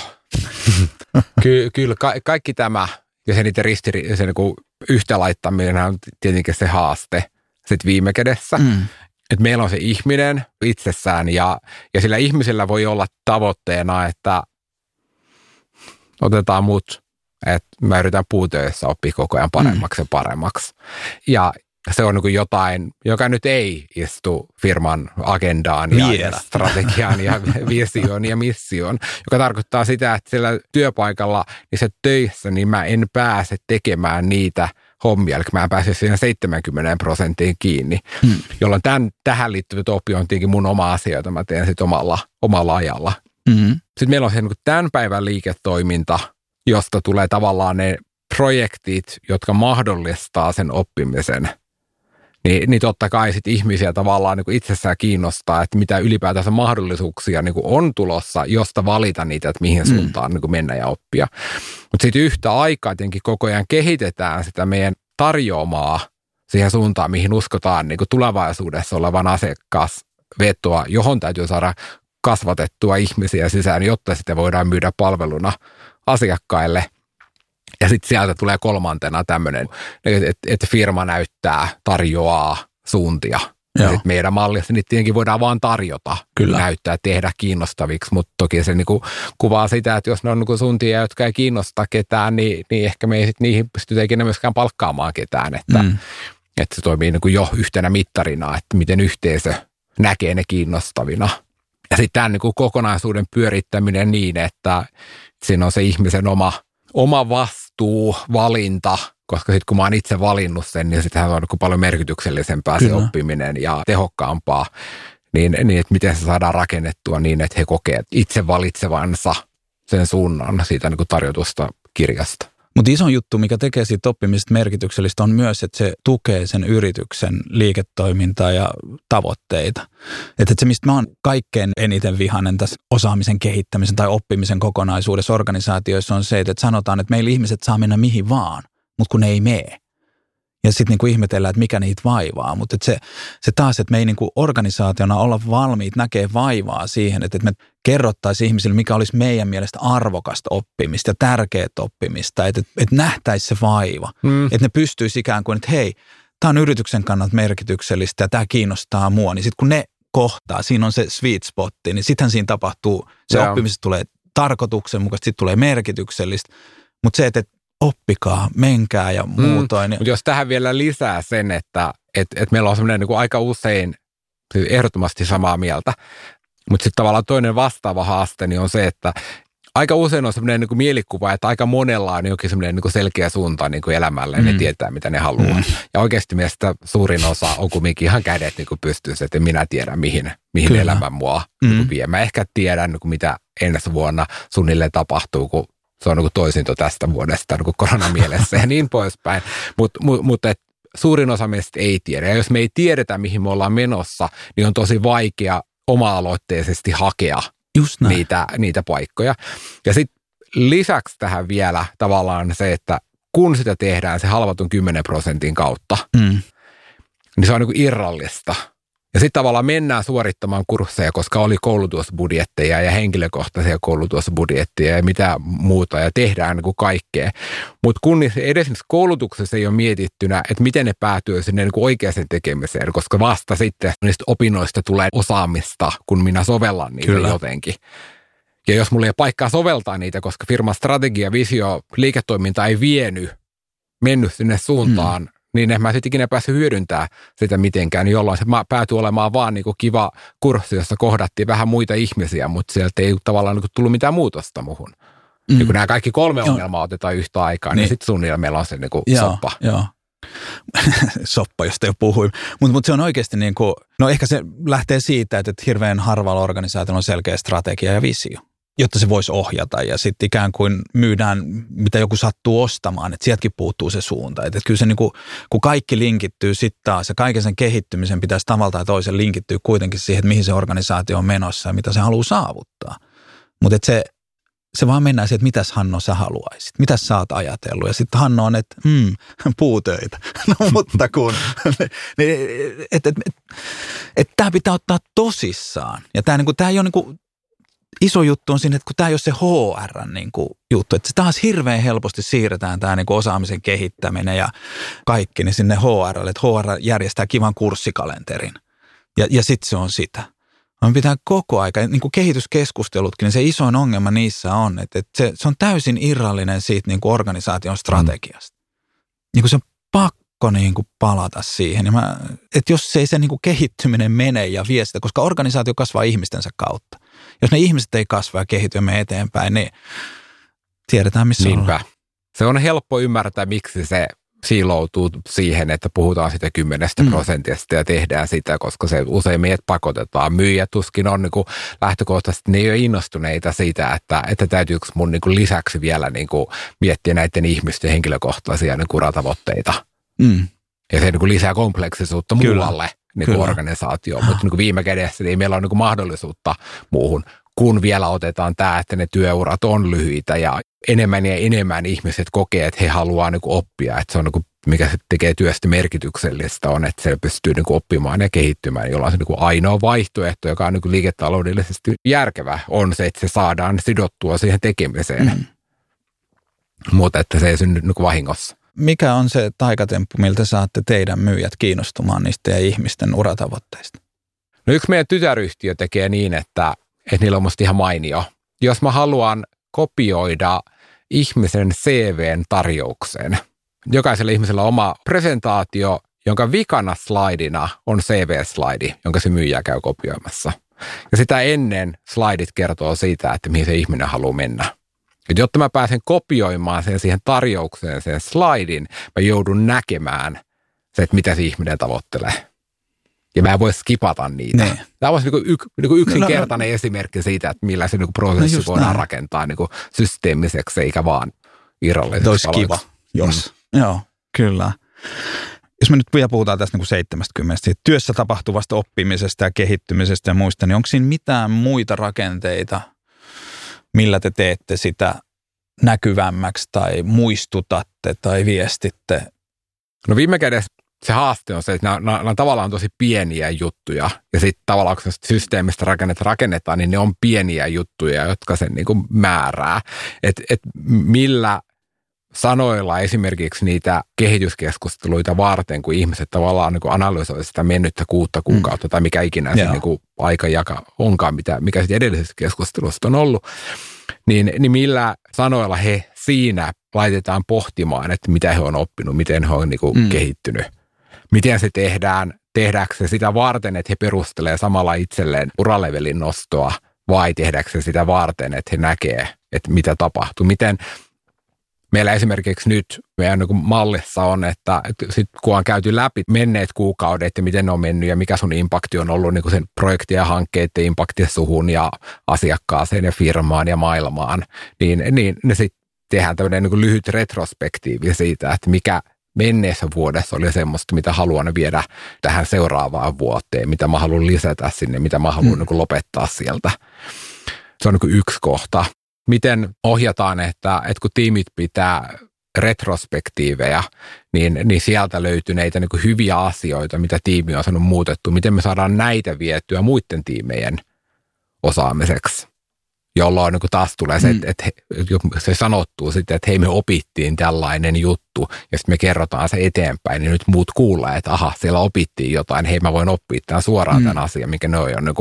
Ky- kyllä ka- kaikki tämä ja se niiden ristiri- se niinku yhtä laittaminen on tietenkin se haaste sit viime kädessä. Mm. Että meillä on se ihminen itsessään ja, ja sillä ihmisellä voi olla tavoitteena, että otetaan mut, että mä yritän puutöissä oppia koko ajan paremmaksi ja paremmaksi. Ja se on niin jotain, joka nyt ei istu firman agendaan ja, ja strategiaan ja visioon ja missioon, joka tarkoittaa sitä, että siellä työpaikalla, niissä töissä, niin mä en pääse tekemään niitä hommia, eli mä en pääse siinä 70 prosenttiin kiinni, hmm. jolloin tämän, tähän liittyvät oppi on tietenkin mun oma asia, jota mä teen sitten omalla, omalla ajalla. Hmm. Sitten meillä on se niin tämän päivän liiketoiminta, josta tulee tavallaan ne projektit, jotka mahdollistaa sen oppimisen – niin, niin totta kai sit ihmisiä tavallaan niin kuin itsessään kiinnostaa, että mitä ylipäätänsä mahdollisuuksia niin kuin on tulossa, josta valita niitä, että mihin mm. suuntaan mm. niin kuin mennä ja oppia. Mutta sitten yhtä aikaa tietenkin koko ajan kehitetään sitä meidän tarjoamaa siihen suuntaan, mihin uskotaan niin kuin tulevaisuudessa olevan asiakasvetoa, johon täytyy saada kasvatettua ihmisiä sisään, jotta sitä voidaan myydä palveluna asiakkaille – ja sitten sieltä tulee kolmantena tämmöinen, että et firma näyttää, tarjoaa suuntia. Ja sit meidän mallissa niitä tietenkin voidaan vaan tarjota, Kyllä. näyttää, tehdä kiinnostaviksi, mutta toki se niinku kuvaa sitä, että jos ne on niinku suuntia, jotka ei kiinnosta ketään, niin, niin ehkä me ei sit niihin pystytä ikinä myöskään palkkaamaan ketään, että, mm. että se toimii niinku jo yhtenä mittarina, että miten yhteisö näkee ne kiinnostavina. Ja sitten tämän niinku kokonaisuuden pyörittäminen niin, että siinä on se ihmisen oma, oma vastuu vastuu, valinta, koska sitten kun mä oon itse valinnut sen, niin sittenhän on paljon merkityksellisempää Kyllä. se oppiminen ja tehokkaampaa. Niin, niin että miten se saadaan rakennettua niin, että he kokee itse valitsevansa sen suunnan siitä niin kuin tarjotusta kirjasta. Mutta iso juttu, mikä tekee siitä oppimisesta merkityksellistä, on myös, että se tukee sen yrityksen liiketoimintaa ja tavoitteita. Että se, mistä mä oon kaikkein eniten vihanen tässä osaamisen kehittämisen tai oppimisen kokonaisuudessa organisaatioissa on se, että sanotaan, että meillä ihmiset saa mennä mihin vaan, mutta kun ne ei mene. Ja sitten niinku ihmetellään, että mikä niitä vaivaa. Mutta se, se taas, että me ei niinku organisaationa olla valmiit näkee vaivaa siihen, että, että me kerrottaisiin ihmisille, mikä olisi meidän mielestä arvokasta oppimista ja tärkeää oppimista. Että, että, nähtäisi se vaiva. Mm. Että ne pystyisi ikään kuin, että hei, tämä on yrityksen kannalta merkityksellistä ja tämä kiinnostaa mua. Niin sitten kun ne kohtaa, siinä on se sweet spotti, niin sittenhän siinä tapahtuu, se yeah. oppimisesta tulee tarkoituksenmukaisesti, sitten tulee merkityksellistä. Mutta se, että oppikaa, menkää ja mm. muutoin. Mm, mutta jos tähän vielä lisää sen, että et, et meillä on semmoinen niin aika usein siis ehdottomasti samaa mieltä, mutta sitten tavallaan toinen vastaava haaste niin on se, että aika usein on semmoinen niin mielikuva, että aika monella on jokin semmoinen niin selkeä suunta niin kuin elämälle ja mm. ne tietää, mitä ne haluaa. Mm. Ja oikeasti mielestä suurin osa on kumminkin ihan kädet niin pystyssä, että minä tiedän, mihin, mihin elämä mua mm. niin vie. Mä ehkä tiedän, niin kuin mitä ensi vuonna suunnilleen tapahtuu, kun se on niin toisinto tästä vuodesta niin koronamielessä ja niin poispäin. Mutta mut, mut, suurin osa meistä ei tiedä. Ja jos me ei tiedetä, mihin me ollaan menossa, niin on tosi vaikea oma-aloitteisesti hakea Just niitä, niitä paikkoja. Ja sitten lisäksi tähän vielä tavallaan se, että kun sitä tehdään se halvatun 10 prosentin kautta, mm. niin se on niin irrallista – ja sitten tavallaan mennään suorittamaan kursseja, koska oli koulutusbudjetteja ja henkilökohtaisia koulutusbudjetteja ja mitä muuta ja tehdään niin kuin kaikkea. Mutta kun edes koulutuksessa ei ole mietittynä, että miten ne päätyy sinne niin oikeaan tekemiseen, koska vasta sitten niistä opinnoista tulee osaamista, kun minä sovellan niitä Kyllä. jotenkin. Ja jos mulla ei ole paikkaa soveltaa niitä, koska firman strategia, visio, liiketoiminta ei vienyt, mennyt sinne suuntaan, hmm niin en mä sitten ikinä päässyt hyödyntää sitä mitenkään, jolloin se päätyi olemaan vaan niin kuin kiva kurssi, jossa kohdattiin vähän muita ihmisiä, mutta sieltä ei tavallaan niin kuin tullut mitään muutosta muhun. Mm. Niin kun nämä kaikki kolme joo. ongelmaa otetaan yhtä aikaa, niin, niin sitten suunnilleen on se niin kuin joo, soppa. Joo. soppa, josta jo puhuin. Mutta mut se on oikeasti niin kuin, no ehkä se lähtee siitä, että hirveän harvalla organisaatiolla on selkeä strategia ja visio jotta se voisi ohjata ja sitten ikään kuin myydään, mitä joku sattuu ostamaan, että sieltäkin puuttuu se suunta. Että kyllä se niin kuin, kun kaikki linkittyy sitten taas ja kaiken sen kehittymisen pitäisi tavalla tai toisen linkittyä kuitenkin siihen, että mihin se organisaatio on menossa ja mitä se haluaa saavuttaa. Mutta se, se vaan mennään siihen, että mitäs Hanno sä haluaisit, mitä sä oot ajatellut. Ja sitten Hanno on, että mm, puutöitä. No mutta kun, että et, et, et, tämä pitää ottaa tosissaan. Ja tämä niinku, ei ole niinku, iso juttu on siinä, että kun tämä ei ole se HR niin kuin juttu, että se taas hirveän helposti siirretään tämä niin kuin osaamisen kehittäminen ja kaikki niin sinne HRlle, että HR järjestää kivan kurssikalenterin ja, ja sitten se on sitä. On pitää koko aika, niin kuin kehityskeskustelutkin, niin se isoin ongelma niissä on, että, että se, se on täysin irrallinen siitä niin kuin organisaation strategiasta. Mm. Niin kuin se on pakko pakko niin kuin palata siihen. Ja mä, että jos ei se niin kuin kehittyminen mene ja vie sitä, koska organisaatio kasvaa ihmistensä kautta. Jos ne ihmiset ei kasva ja kehity ja mene eteenpäin, niin tiedetään missä Niinpä. ollaan. Se on helppo ymmärtää, miksi se siiloutuu siihen, että puhutaan sitä kymmenestä Mm. prosentista ja tehdään sitä, koska se usein meidät pakotetaan. Myyjät tuskin on niin kuin lähtökohtaisesti, ne ei ole innostuneita siitä, että, että täytyykö mun niin kuin lisäksi vielä niin kuin miettiä näiden ihmisten henkilökohtaisia niin kuin uratavoitteita. Mm. Ja se niin kuin lisää kompleksisuutta Kyllä. muualle niin kuin Kyllä. organisaatioon, mutta niin kuin viime kädessä niin meillä on niin kuin mahdollisuutta muuhun, kun vielä otetaan tämä, että ne työurat on lyhyitä ja enemmän ja enemmän ihmiset kokee, että he haluaa niin kuin oppia, että se on niin kuin, mikä se tekee työstä merkityksellistä on, että se pystyy niin kuin oppimaan ja kehittymään, jolla on se niin kuin ainoa vaihtoehto, joka on niin kuin liiketaloudellisesti järkevä, on se, että se saadaan sidottua siihen tekemiseen, Mm. mutta että se ei synny niin kuin vahingossa. Mikä on se taikatemppu, miltä saatte teidän myyjät kiinnostumaan niistä ja ihmisten uratavoitteista? No yksi meidän tytäryhtiö tekee niin, että, että niillä on musta ihan mainio. Jos mä haluan kopioida ihmisen CVn tarjoukseen, jokaisella ihmisellä on oma presentaatio, jonka vikana slaidina on CV-slaidi, jonka se myyjä käy kopioimassa. Ja sitä ennen slaidit kertoo siitä, että mihin se ihminen haluaa mennä. Et jotta mä pääsen kopioimaan sen siihen tarjoukseen, sen slaidin, mä joudun näkemään se, että mitä se ihminen tavoittelee. Ja mä en voi skipata niitä. Niin. Tämä olisi niin yk, niin yksinkertainen No, no, esimerkki siitä, että millä se niin prosessi No voidaan näin. rakentaa niin systeemiseksi eikä vaan irralliseksi. Olisi kiva, jos. Mm. Joo, kyllä. Jos me nyt vielä puhutaan tästä niin kuin 70, siitä työssä tapahtuvasta oppimisesta ja kehittymisestä ja muista, niin onko siinä mitään muita rakenteita, millä te teette sitä näkyvämmäksi tai muistutatte tai viestitte? No viime kädessä se haaste on se, että nämä, nämä, nämä tavallaan tosi pieniä juttuja. Ja sitten tavallaan kun systeemistä rakennet, rakennetaan, niin ne on pieniä juttuja, jotka sen niin kuin määrää. Että et millä sanoilla esimerkiksi niitä kehityskeskusteluita varten, kun ihmiset tavallaan niin analysoivat sitä mennyttä kuutta kuukautta mm. tai mikä ikinä se niin kuin aikajaka onkaan, mitä, mikä sitten edellisessä keskustelussa on ollut, niin, niin millä sanoilla he siinä laitetaan pohtimaan, että mitä he on oppinut, miten he on niin kuin Mm. mm. kehittynyt. Miten se tehdään, tehdäänkö se sitä varten, että he perustelee samalla itselleen uralevelin nostoa, vai tehdäänkö se sitä varten, että he näkee, että mitä tapahtuu. Miten meillä esimerkiksi nyt meidän niin mallissa on, että, sit kun on käyty läpi menneet kuukaudet ja miten ne on mennyt ja mikä sun impakti on ollut niin sen projektin ja hankkeiden impakti suhun ja asiakkaaseen ja firmaan ja maailmaan, niin, niin ne sitten tehdään tämmöinen niin lyhyt retrospektiivi siitä, että mikä menneessä vuodessa oli semmoista, mitä haluan viedä tähän seuraavaan vuoteen, mitä mä haluan lisätä sinne, mitä mä haluan Mm. niin lopettaa sieltä. Se on niin yksi kohta. Miten ohjataan, että, että kun tiimit pitää retrospektiiveja, niin, niin sieltä löytyneitä niin kuin hyviä asioita, mitä tiimi on saanut muutettu, miten me saadaan näitä vietyä muiden tiimejen osaamiseksi, jolloin niin taas tulee se, Mm. että, että se sanottuu sitten, että hei me opittiin tällainen juttu ja sitten me kerrotaan se eteenpäin, niin nyt muut kuulee, että aha, siellä opittiin jotain, hei mä voin oppia tämän suoraan Mm. tämän asian, mikä ne on jo niin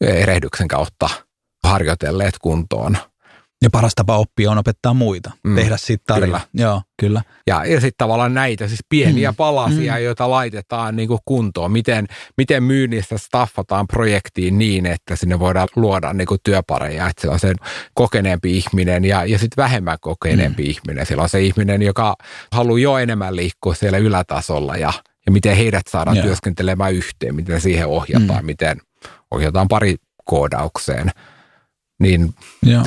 erehdyksen kautta harjoitelleet kuntoon. Ja paras tapa oppia on opettaa muita, mm. Tehdä siitä tarina. kyllä. Joo, kyllä. Ja, ja sitten tavallaan näitä siis pieniä Mm, palasia, mm. joita laitetaan niin kuin kuntoon. Miten, miten myynnissä staffataan projektiin niin, että sinne voidaan luoda niin kuin työpareja. Että siellä on se kokeneempi ihminen ja, ja sitten vähemmän kokeneempi mm. ihminen. Siellä on se ihminen, joka haluaa jo enemmän liikkua siellä ylätasolla ja, ja miten heidät saadaan Joo. työskentelemään yhteen, miten siihen ohjataan, Mm. miten ohjataan pari koodaukseen. Niin Joo.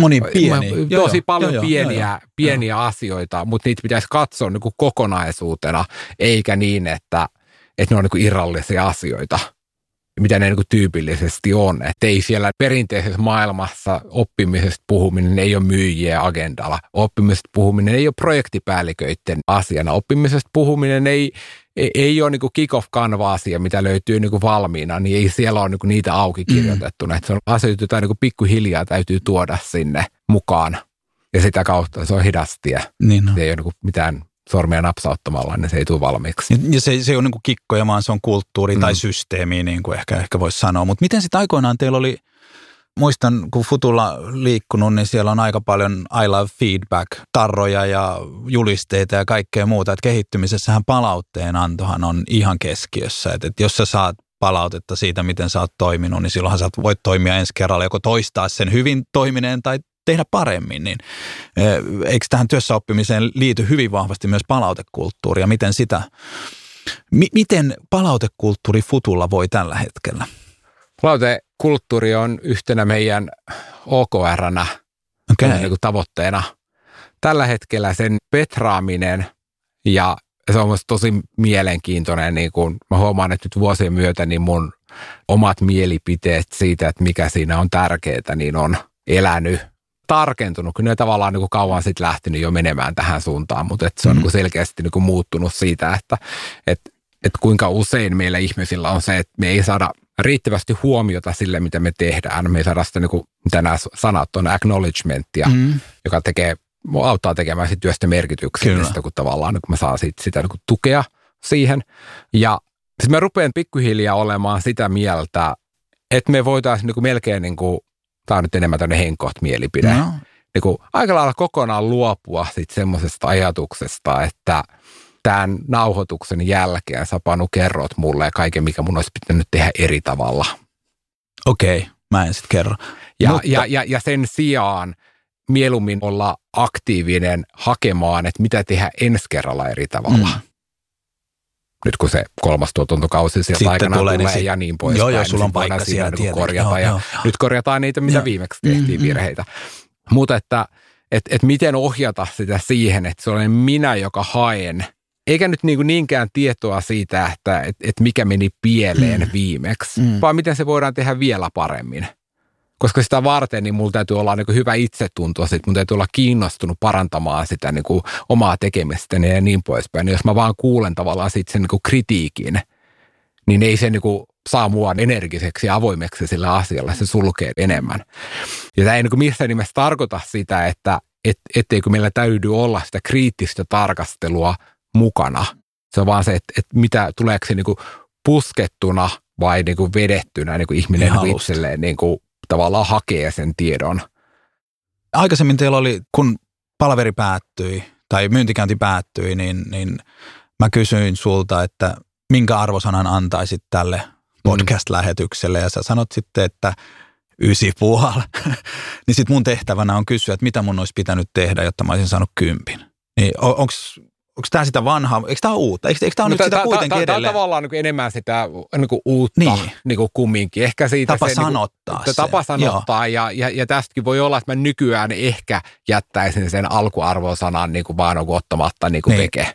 Moni pieni. Joo, tosi joo, paljon joo, joo, pieniä, joo, joo. pieniä asioita, mutta niitä pitäisi katsoa niin kuin kokonaisuutena, eikä niin, että, että ne on niin kuin irrallisia asioita, mitä ne niin kuin tyypillisesti on. Että ei siellä perinteisessä maailmassa oppimisesta puhuminen ei ole myyjien agendalla. Oppimisesta puhuminen ei ole projektipäälliköiden asiana. Oppimisesta puhuminen ei, ei, ei ole niin kuin kick-off kanva-asia, mitä löytyy niin kuin valmiina, niin ei siellä ole niin kuin niitä auki kirjoitettuna. Mm. Että se on asioita, joita niin kuin pikkuhiljaa täytyy tuoda sinne mukaan. Ja sitä kautta se on hidas tie. Niin no. Se ei ole niin kuin mitään sormia napsauttamalla, niin se ei tule valmiiksi. Ja- Ja se, se ei ole niin kuin kikkoja, vaan se on kulttuuri mm. tai systeemi, niin kuin ehkä, ehkä voisi sanoa. Mutta miten sitten aikoinaan teillä oli, muistan, kun Futulla liikkunut, niin siellä on aika paljon I love feedback, tarroja ja julisteita ja kaikkea muuta. Että kehittymisessähän palautteen antohan on ihan keskiössä. Että, että jos sä saat palautetta siitä, miten sä oot toiminut, niin silloinhan sä voit toimia ensi kerralla joko toistaa sen hyvin toimineen tai tehdä paremmin, niin eikö tähän työssäoppimiseen liity hyvin vahvasti myös palautekulttuuri ja miten sitä, mi- miten palautekulttuuri Futulla voi tällä hetkellä? Palautekulttuuri on yhtenä meidän OKR-nä okay. niin kuin tavoitteena. Tällä hetkellä sen petraaminen ja se on myös tosi mielenkiintoinen, niin kun mä huomaan, että nyt vuosien myötä niin mun omat mielipiteet siitä, että mikä siinä on tärkeää, niin on elänyt tarkentunut, kun ne tavallaan niin kuin kauan sitten lähtenyt jo menemään tähän suuntaan, mutta että se on mm. niin kuin selkeästi niin kuin muuttunut siitä, että, että, että kuinka usein meillä ihmisillä on se, että me ei saada riittävästi huomiota sille, mitä me tehdään. Me ei saada sitä, niin kuin, mitä nämä sanat on, acknowledgementia, mm. joka tekee, auttaa tekemään sit työstä merkityksellistä, kun tavallaan niin kun mä saan sit, sitä niin kuin tukea siihen. Ja sitten mä rupean pikkuhiljaa olemaan sitä mieltä, että me voitaisiin niin kuin melkein niin kuin tämä on nyt enemmän tämmöinen henkkoht mielipide, no. niin kuin aika lailla kokonaan luopua sitten semmoisesta ajatuksesta, että tämän nauhoituksen jälkeen sä Panu kerrot mulle kaiken, mikä mun olisi pitänyt tehdä eri tavalla. Okei, okay, mä en sitten kerro. Ja, Mutta... ja, ja, ja sen sijaan mieluummin olla aktiivinen hakemaan, että mitä tehdä ensi kerralla eri tavalla. Mm nyt kun se kolmas tuotantokausi sieltä Sitten aikana tulee, tulee niin ja niin pois. Joo, joo, sulla on paikka siellä niin korjata. Joo, ja joo, nyt korjataan niitä, mitä joo. viimeksi tehtiin mm-hmm. virheitä. Mutta että et, et miten ohjata sitä siihen, että se olen minä, joka haen, eikä nyt niinku niinkään tietoa siitä, että et, et mikä meni pieleen mm. viimeksi, mm. vaan miten se voidaan tehdä vielä paremmin koska sitä varten niin mulla täytyy olla niin kuin hyvä itsetunto, sit mun täytyy olla kiinnostunut parantamaan sitä niin kuin omaa tekemistäni ja niin poispäin. Niin jos mä vaan kuulen tavallaan sit sen niin kuin kritiikin, niin ei se niin kuin saa mua energiseksi ja avoimeksi sillä asialla, se sulkee enemmän. Ja tämä ei niin kuin missään nimessä tarkoita sitä, että et, etteikö meillä täydy olla sitä kriittistä tarkastelua mukana. Se on vaan se, että, että mitä tuleeko se niin kuin puskettuna vai niin kuin vedettynä niin kuin ihminen niin itselleen niin kuin tavallaan hakee sen tiedon. Aikaisemmin teillä oli, kun palveri päättyi tai myyntikäynti päättyi, niin, niin mä kysyin sulta, että minkä arvosanan antaisit tälle mm. podcast-lähetykselle ja sä sanot sitten, että ysi puoli. niin sitten mun tehtävänä on kysyä, että mitä mun olisi pitänyt tehdä, jotta mä olisin saanut kympin. Niin onko onko tämä sitä vanhaa, eikö tämä uutta? Eikö, eikö tämä no, nyt sitä kuitenkin ta, ta, edelleen? Tämä on tavallaan niin enemmän sitä niin kuin uutta niin. Niin kuin kumminkin. Ehkä siitä tapa se, sanottaa niin kuin, se. Tapa sanottaa ja, ja, ja tästäkin voi olla, että mä nykyään ehkä jättäisin sen alkuarvosanan niin kuin vaan niin kuin ottamatta niin kuin niin. veke.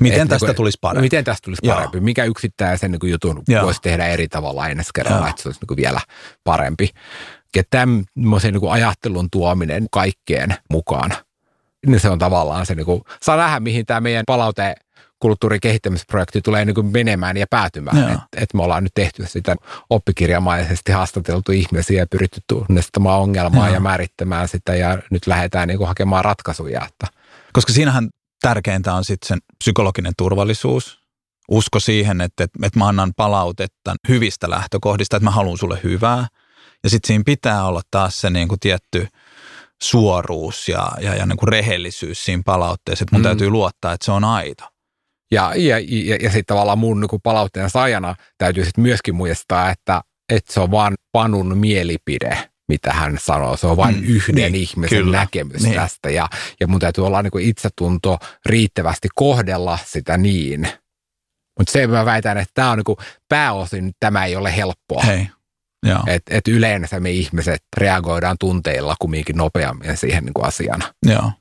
Miten Et tästä niin kuin, tulisi parempi? Miten tästä tulisi Joo. parempi? Mikä yksittäisen niin kuin jutun Joo. voisi tehdä eri tavalla ensi kerralla, että se olisi niin kuin vielä parempi. Ja tämmöisen niin kuin ajattelun tuominen kaikkeen mukaan niin se on tavallaan se, niin kuin, saa nähdä, mihin tämä meidän palaute kulttuurin kehittämisprojekti tulee niin kuin menemään ja päätymään. Että et me ollaan nyt tehty sitä oppikirjamaisesti haastateltu ihmisiä ja pyritty tunnistamaan ongelmaa Joo. ja määrittämään sitä ja nyt lähdetään niin kuin hakemaan ratkaisuja. Että. Koska siinähän tärkeintä on sitten sen psykologinen turvallisuus, usko siihen, että, että, että mä annan palautetta hyvistä lähtökohdista, että mä haluan sulle hyvää. Ja sitten siinä pitää olla taas se niin kuin tietty – suoruus ja, ja, ja niin kuin rehellisyys siinä palautteessa, että mun mm. täytyy luottaa, että se on aito. Ja, ja, ja, ja sitten tavallaan mun niin palautteen saajana täytyy sitten myöskin muistaa, että, että se on vaan Panun mielipide, mitä hän sanoo. Se on vain mm, yhden niin, ihmisen kyllä, näkemys niin. tästä. Ja, ja mun täytyy olla niin kuin itsetunto riittävästi kohdella sitä niin. Mutta se mä väitän, että tämä on niin kuin, pääosin tämä ei ole helppoa. Hei. Että et yleensä me ihmiset reagoidaan tunteilla kumminkin nopeammin siihen niin kuin asiana. Joo.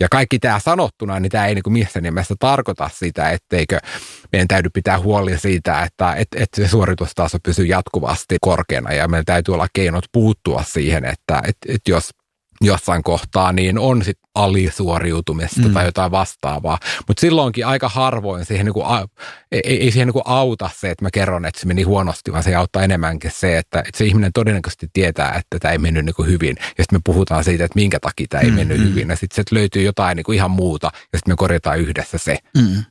Ja kaikki tämä sanottuna, niin tämä ei niin kuin missään nimessä tarkoita sitä, etteikö meidän täydy pitää huoli siitä, että, että, että se suoritustaso pysyy jatkuvasti korkeana ja meidän täytyy olla keinot puuttua siihen, että, että, että jos jossain kohtaa, niin on sit alisuoriutumista mm. tai jotain vastaavaa. Mutta silloinkin aika harvoin siihen niinku, ei, ei siihen niinku auta se, että mä kerron, että se meni huonosti, vaan se auttaa enemmänkin se, että, että se ihminen todennäköisesti tietää, että tämä ei mennyt niinku hyvin. Ja sitten me puhutaan siitä, että minkä takia tämä ei mm, mennyt mm. hyvin. Ja sitten löytyy jotain niinku ihan muuta ja sitten me korjataan yhdessä se. Mm.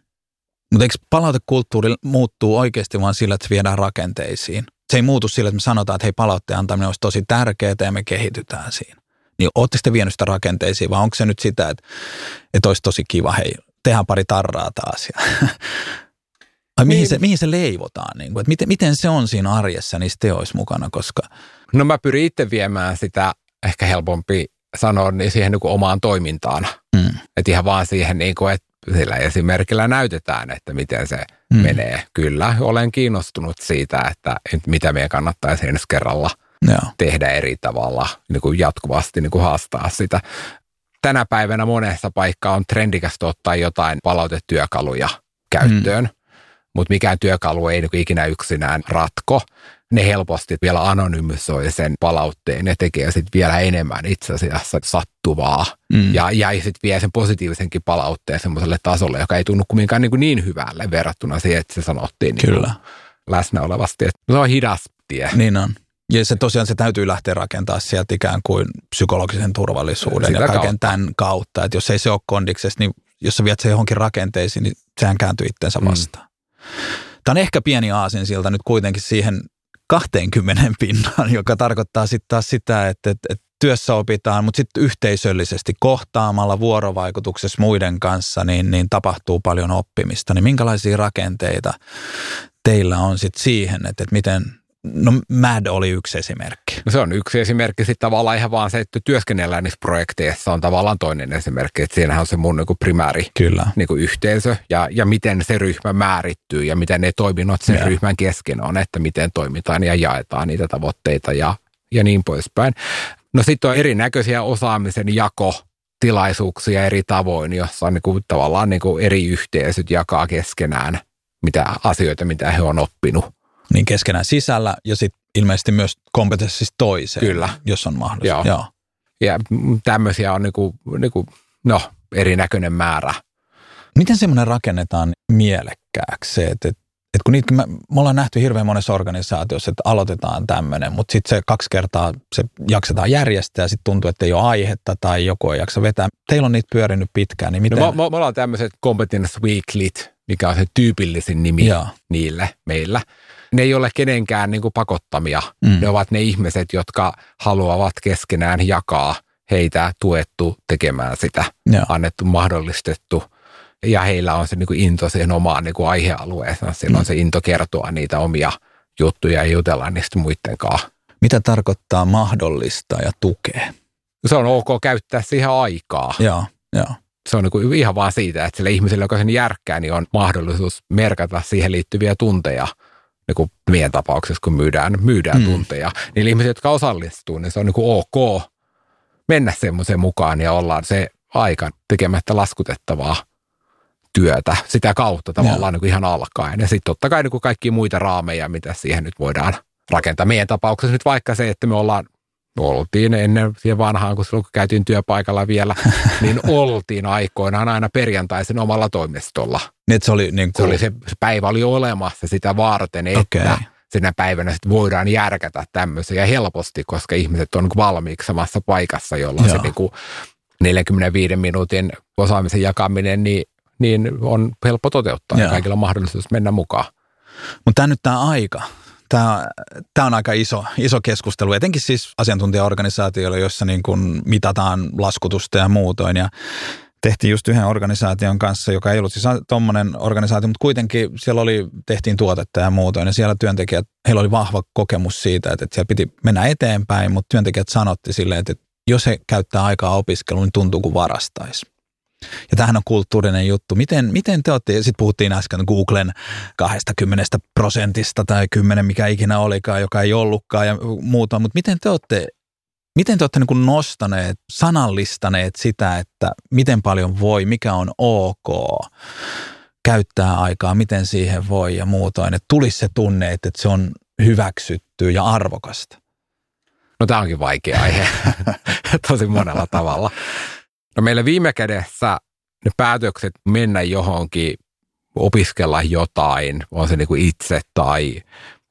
Mutta eikö palautekulttuuri muuttuu oikeasti vaan sillä, että viedään rakenteisiin? se ei muutu sille, että me sanotaan, että hei palautteen antaminen olisi tosi tärkeää ja me kehitytään siinä. Niin ootteko te vienyt sitä rakenteisiin vai onko se nyt sitä, että, että olisi tosi kiva, hei, tehdään pari tarraa taas. Ja Ai mihin, niin. se, mihin se leivotaan? Niin kuin, että miten, miten se on siinä arjessa niissä teoissa mukana? Koska... No mä pyrin itse viemään sitä ehkä helpompi sanoa niin siihen niin kuin omaan toimintaan. Mm. Että ihan vaan siihen, niin kuin, että sillä esimerkillä näytetään, että miten se mm. menee. Kyllä, olen kiinnostunut siitä, että, että mitä meidän kannattaisi ensi kerralla Joo. tehdä eri tavalla, niin kuin jatkuvasti niin kuin haastaa sitä. Tänä päivänä monessa paikkaa on trendikästä ottaa jotain palautetyökaluja käyttöön. Mm mutta mikään työkalu ei niin ikinä yksinään ratko. Ne helposti vielä anonymisoi sen palautteen ja tekee sitten vielä enemmän itse asiassa sattuvaa. Mm. Ja, ja sitten vie sen positiivisenkin palautteen semmoiselle tasolle, joka ei tunnu kumminkaan niin, niin hyvälle verrattuna siihen, että se sanottiin niin Kyllä. läsnä olevasti. Se on hidas tie. Niin on. Ja se tosiaan se täytyy lähteä rakentamaan sieltä ikään kuin psykologisen turvallisuuden Sitä ja kaiken kautta. tämän kautta. Että jos ei se ole kondiksessa, niin jos sä viet se johonkin rakenteisiin, niin sehän kääntyy itsensä mm. vastaan. Mm. Tämä on ehkä pieni aasin siltä nyt kuitenkin siihen 20 pinnaan, joka tarkoittaa sitten taas sitä, että, että, että työssä opitaan, mutta sitten yhteisöllisesti kohtaamalla vuorovaikutuksessa muiden kanssa, niin, niin tapahtuu paljon oppimista. Niin minkälaisia rakenteita teillä on sitten siihen, että, että miten, No MAD oli yksi esimerkki. No se on yksi esimerkki. Sitten tavallaan ihan vaan se, että työskennellään niissä projekteissa on tavallaan toinen esimerkki. Että siinähän on se mun niin kuin primääri Kyllä. Niin kuin yhteisö ja, ja miten se ryhmä määrittyy ja miten ne toiminnot sen ja. ryhmän kesken on, että miten toimitaan ja jaetaan niitä tavoitteita ja, ja niin poispäin. No sitten on erinäköisiä osaamisen jako tilaisuuksia eri tavoin, jossa on niin kuin, tavallaan niin kuin eri yhteisöt jakaa keskenään mitä asioita, mitä he on oppinut niin keskenään sisällä ja sitten ilmeisesti myös kompetenssissa toiseen, Kyllä. jos on mahdollista. Joo. Joo. Ja tämmöisiä on niinku, niinku, no, erinäköinen määrä. Miten semmoinen rakennetaan mielekkääksi että, että, että kun niitä, me, me ollaan nähty hirveän monessa organisaatiossa, että aloitetaan tämmöinen, mutta sitten se kaksi kertaa se jaksetaan järjestää ja sitten tuntuu, että ei ole aihetta tai joku ei jaksa vetää. Teillä on niitä pyörinyt pitkään, niin miten? No, me, me, me ollaan tämmöiset Competence Weeklit, mikä on se tyypillisin nimi Joo. niille meillä – ne ei ole kenenkään niin kuin pakottamia. Mm. Ne ovat ne ihmiset, jotka haluavat keskenään jakaa heitä tuettu tekemään sitä, Joo. annettu, mahdollistettu. Ja heillä on se niin kuin into siihen omaan niin kuin aihealueeseen. Silloin mm. se into kertoa niitä omia juttuja ja jutella niistä muiden kanssa. Mitä tarkoittaa mahdollista ja tukea? Se on ok käyttää siihen aikaa. Joo, joo. Se on niin ihan vaan siitä, että sille ihmiselle, joka sen järkkää, niin on mahdollisuus merkata siihen liittyviä tunteja – niin kuin meidän tapauksessa, kun myydään, myydään mm. tunteja. Niin ihmiset, jotka osallistuu, niin se on niin kuin ok mennä semmoiseen mukaan ja ollaan se aika tekemättä laskutettavaa työtä sitä kautta tavallaan niin kuin ihan alkaen. Ja sitten totta kai niin kuin kaikki muita raameja, mitä siihen nyt voidaan rakentaa. Meidän tapauksessa nyt vaikka se, että me ollaan oltiin ennen siihen vanhaan, kun silloin kun käytiin työpaikalla vielä, niin oltiin aikoinaan aina perjantaisin omalla toimistolla. Niin, se, oli niin kuin... se, oli se, se päivä oli olemassa sitä varten, että okay. sinä päivänä sit voidaan järkätä tämmöisiä helposti, koska ihmiset on valmiiksi samassa paikassa, jolloin Joo. se niin kuin 45 minuutin osaamisen jakaminen niin, niin on helppo toteuttaa Joo. ja kaikilla on mahdollisuus mennä mukaan. Mutta tämä nyt tämä aika, Tämä, on aika iso, iso keskustelu, etenkin siis asiantuntijaorganisaatioilla, joissa niin kuin mitataan laskutusta ja muutoin. Ja tehtiin just yhden organisaation kanssa, joka ei ollut siis tuommoinen organisaatio, mutta kuitenkin siellä oli, tehtiin tuotetta ja muutoin. Ja siellä työntekijät, heillä oli vahva kokemus siitä, että, että siellä piti mennä eteenpäin, mutta työntekijät sanotti silleen, että jos he käyttää aikaa opiskeluun, niin tuntuu kuin varastaisi. Ja tähän on kulttuurinen juttu. Miten, miten te olette, sitten puhuttiin äsken Googlen 20 prosentista tai 10, mikä ikinä olikaan, joka ei ollutkaan ja muuta, mutta miten te olette, miten te olette niin nostaneet, sanallistaneet sitä, että miten paljon voi, mikä on ok käyttää aikaa, miten siihen voi ja muutoin, että tulisi se tunne, että se on hyväksytty ja arvokasta? No tämä onkin vaikea aihe tosi monella tavalla. No meillä viime kädessä ne päätökset mennä johonkin, opiskella jotain, on se niin kuin itse tai,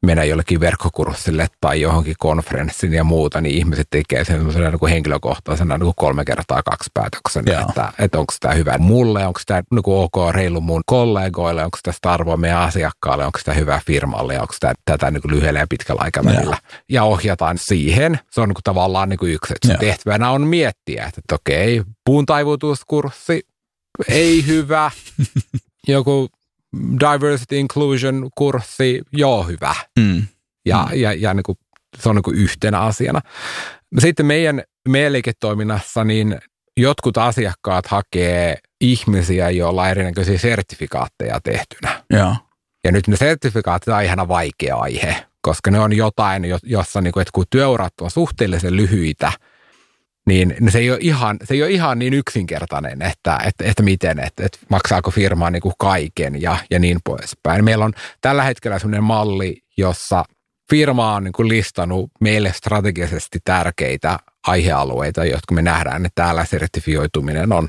mennä jollekin verkkokurssille tai johonkin konferenssiin ja muuta, niin ihmiset tekee sen semmoisena niin henkilökohtaisena niin kuin kolme kertaa kaksi päätöksen, että, että onko tämä hyvä mulle, onko tämä niin kuin ok reilu mun kollegoille, onko tästä arvoa meidän asiakkaalle, onko tämä hyvä firmalle ja onko tämä, tätä niin kuin lyhyellä ja pitkällä aikavälillä. Ja, ja ohjataan siihen. Se on niin kuin tavallaan niin kuin yksi, että tehtävänä on miettiä, että, että okei, puun taivutuskurssi, ei hyvä, joku diversity inclusion kurssi, joo hyvä. Mm. Ja, mm. ja, ja niin kuin, se on niin kuin yhtenä asiana. Sitten meidän, meidän liiketoiminnassa niin jotkut asiakkaat hakee ihmisiä, joilla on erinäköisiä sertifikaatteja tehtynä. Ja, Ja nyt ne sertifikaatit on ihan vaikea aihe, koska ne on jotain, jossa niin kuin, että kun työurat on suhteellisen lyhyitä – niin, se, ei ole ihan, se ei ole ihan niin yksinkertainen, että, että, että miten, että, että maksaako firma niin kuin kaiken ja, ja niin poispäin. Meillä on tällä hetkellä sellainen malli, jossa firma on niin kuin listannut meille strategisesti tärkeitä aihealueita, jotka me nähdään, että täällä sertifioituminen on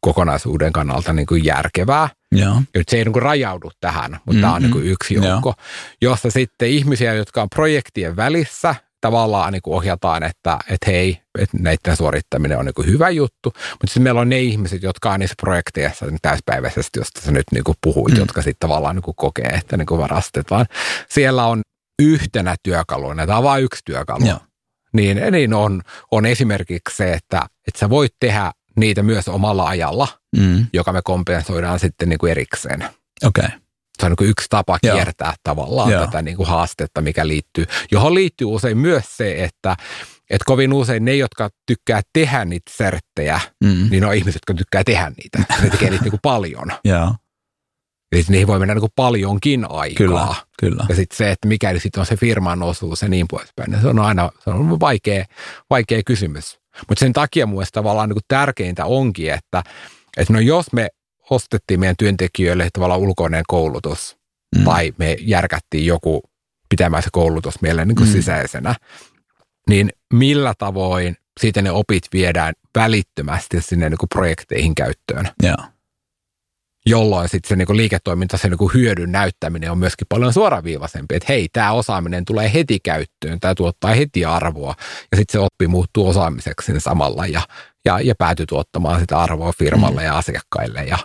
kokonaisuuden kannalta niin kuin järkevää. Joo. Se ei niin kuin rajaudu tähän, mutta mm-hmm. tämä on niin kuin yksi joukko, Joo. jossa sitten ihmisiä, jotka on projektien välissä, tavallaan niin kuin ohjataan, että, että hei, että näiden suorittaminen on niin kuin hyvä juttu, mutta sitten meillä on ne ihmiset, jotka on niissä projekteissa niin täyspäiväisesti, josta sä nyt niin kuin puhuit, mm. jotka sitten tavallaan niin kuin kokee, että niin kuin varastetaan. Siellä on yhtenä työkaluna, tämä on vain yksi työkalu, Joo. niin, niin on, on esimerkiksi se, että, että sä voit tehdä niitä myös omalla ajalla, mm. joka me kompensoidaan sitten niin kuin erikseen. Okei. Okay se on niin yksi tapa kiertää Joo. tavallaan Joo. tätä niin kuin haastetta, mikä liittyy, johon liittyy usein myös se, että että kovin usein ne, jotka tykkää tehdä niitä serttejä, mm. niin on ihmiset, jotka tykkää tehdä niitä. Ne tekee niitä niin kuin paljon. Joo. Eli niihin voi mennä niin kuin paljonkin aikaa. Kyllä, kyllä. Ja sitten se, että mikäli sitten on se firman osuus ja niin poispäin, niin se on aina se on vaikea, vaikea kysymys. Mutta sen takia mun tavallaan niin kuin tärkeintä onkin, että, että no jos me ostettiin meidän työntekijöille tavallaan ulkoinen koulutus mm. tai me järkättiin joku pitämään se koulutus meille niin kuin mm. sisäisenä, niin millä tavoin siitä ne opit viedään välittömästi sinne niin kuin projekteihin käyttöön. Yeah. Jolloin sitten se niin kuin liiketoiminta, se niin kuin hyödyn näyttäminen on myöskin paljon suoraviivaisempi, että hei, tämä osaaminen tulee heti käyttöön, tämä tuottaa heti arvoa ja sitten se oppi muuttuu osaamiseksi samalla ja, ja, ja päätyy tuottamaan sitä arvoa firmalle mm. ja asiakkaille ja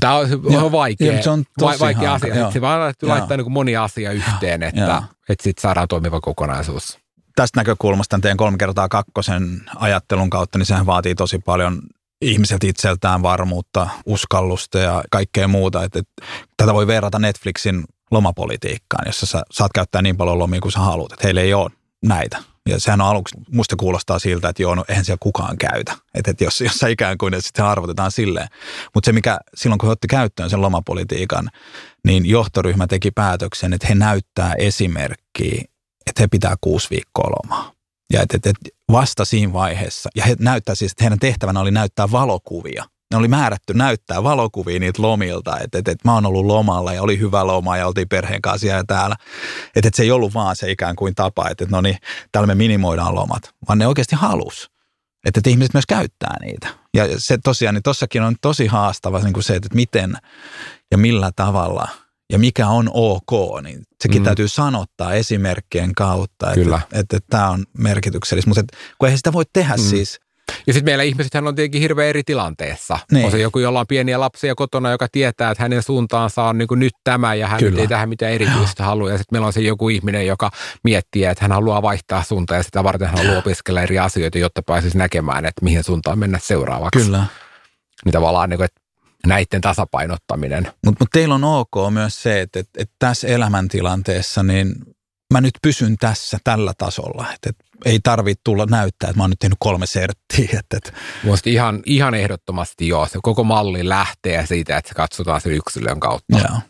Tämä on, on vaikea, ja se on tosi vaikea asia. Joo. Se vaan laittaa niin monia asia yhteen, että, että sitten saadaan toimiva kokonaisuus. Tästä näkökulmasta teidän kolme kertaa kakkosen ajattelun kautta, niin sehän vaatii tosi paljon ihmiseltä itseltään varmuutta, uskallusta ja kaikkea muuta. Että, että tätä voi verrata Netflixin lomapolitiikkaan, jossa sä saat käyttää niin paljon lomia kuin sä haluat. Että heillä ei ole näitä. Ja sehän on aluksi, musta kuulostaa siltä, että joo, no eihän siellä kukaan käytä. Että, että jos, jos sä ikään kuin, että sitten arvotetaan silleen. Mutta se, mikä silloin kun he otti käyttöön sen lomapolitiikan, niin johtoryhmä teki päätöksen, että he näyttää esimerkkiä, että he pitää kuusi viikkoa lomaa. Ja että, että, että vasta siinä vaiheessa, ja he näyttää siis, että heidän tehtävänä oli näyttää valokuvia ne oli määrätty näyttää valokuvia niitä lomilta, että et, et mä oon ollut lomalla ja oli hyvä loma ja oltiin perheen kanssa ja täällä. Että et se ei ollut vaan se ikään kuin tapa, että et no niin, täällä me minimoidaan lomat, vaan ne oikeasti halus. Että et ihmiset myös käyttää niitä. Ja se tosiaan, niin tossakin on tosi haastava niin kuin se, että miten ja millä tavalla ja mikä on ok, niin sekin mm. täytyy sanottaa esimerkkien kautta, että, että, että, että tämä on merkityksellistä. Mutta kun eihän sitä voi tehdä mm. siis – ja sitten meillä ihmisethän on tietenkin hirveän eri tilanteessa. Niin. On se joku, jolla on pieniä lapsia kotona, joka tietää, että hänen suuntaansa on niin kuin nyt tämä ja hän ei tähän mitään erityistä halua. Ja sitten meillä on se joku ihminen, joka miettii, että hän haluaa vaihtaa suuntaa ja sitä varten hän haluaa opiskella eri asioita, jotta pääsisi näkemään, että mihin suuntaan mennä seuraavaksi. Kyllä. Niin tavallaan niin kuin, että näiden tasapainottaminen. Mutta mut teillä on ok myös se, että, että, että tässä elämäntilanteessa niin mä nyt pysyn tässä tällä tasolla. Että, että ei tarvitse tulla näyttää, että mä oon nyt tehnyt kolme serttiä. Että, että. ihan, ihan ehdottomasti joo. Se koko malli lähtee siitä, että se katsotaan sen yksilön kautta. Joo.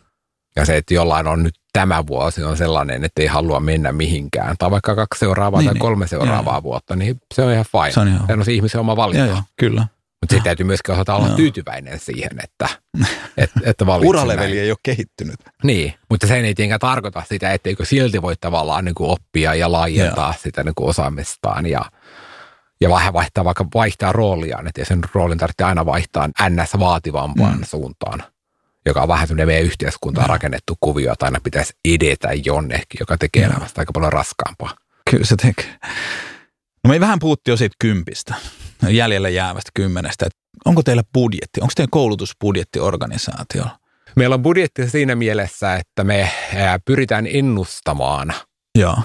Ja se, että jollain on nyt tämä vuosi on sellainen, että ei halua mennä mihinkään, tai vaikka kaksi seuraavaa niin, tai niin. kolme seuraavaa joo. vuotta, niin se on ihan fine. Se on, ihan... se on se ihmisen oma valinta. Joo, joo, kyllä. Mutta sitten täytyy myöskin osata olla no. tyytyväinen siihen, että, että, että Uraleveli ei ole kehittynyt. Niin, mutta se ei tietenkään tarkoita sitä, etteikö silti voi tavallaan niin kuin oppia ja laajentaa Joo. sitä niin kuin osaamistaan ja, ja vähän vaihtaa vaikka vaihtaa rooliaan, että sen roolin tarvitsee aina vaihtaa ns. vaativampaan mm. suuntaan. joka on vähän semmoinen meidän yhteiskuntaan rakennettu kuvio, että aina pitäisi edetä jonnekin, joka tekee elämästä aika paljon raskaampaa. Kyllä se tekee. No me vähän puhuttiin jo siitä kympistä, jäljelle jäävästä kymmenestä. Että onko teillä budjetti, onko teillä koulutusbudjetti organisaatiolla? Meillä on budjetti siinä mielessä, että me pyritään ennustamaan Joo.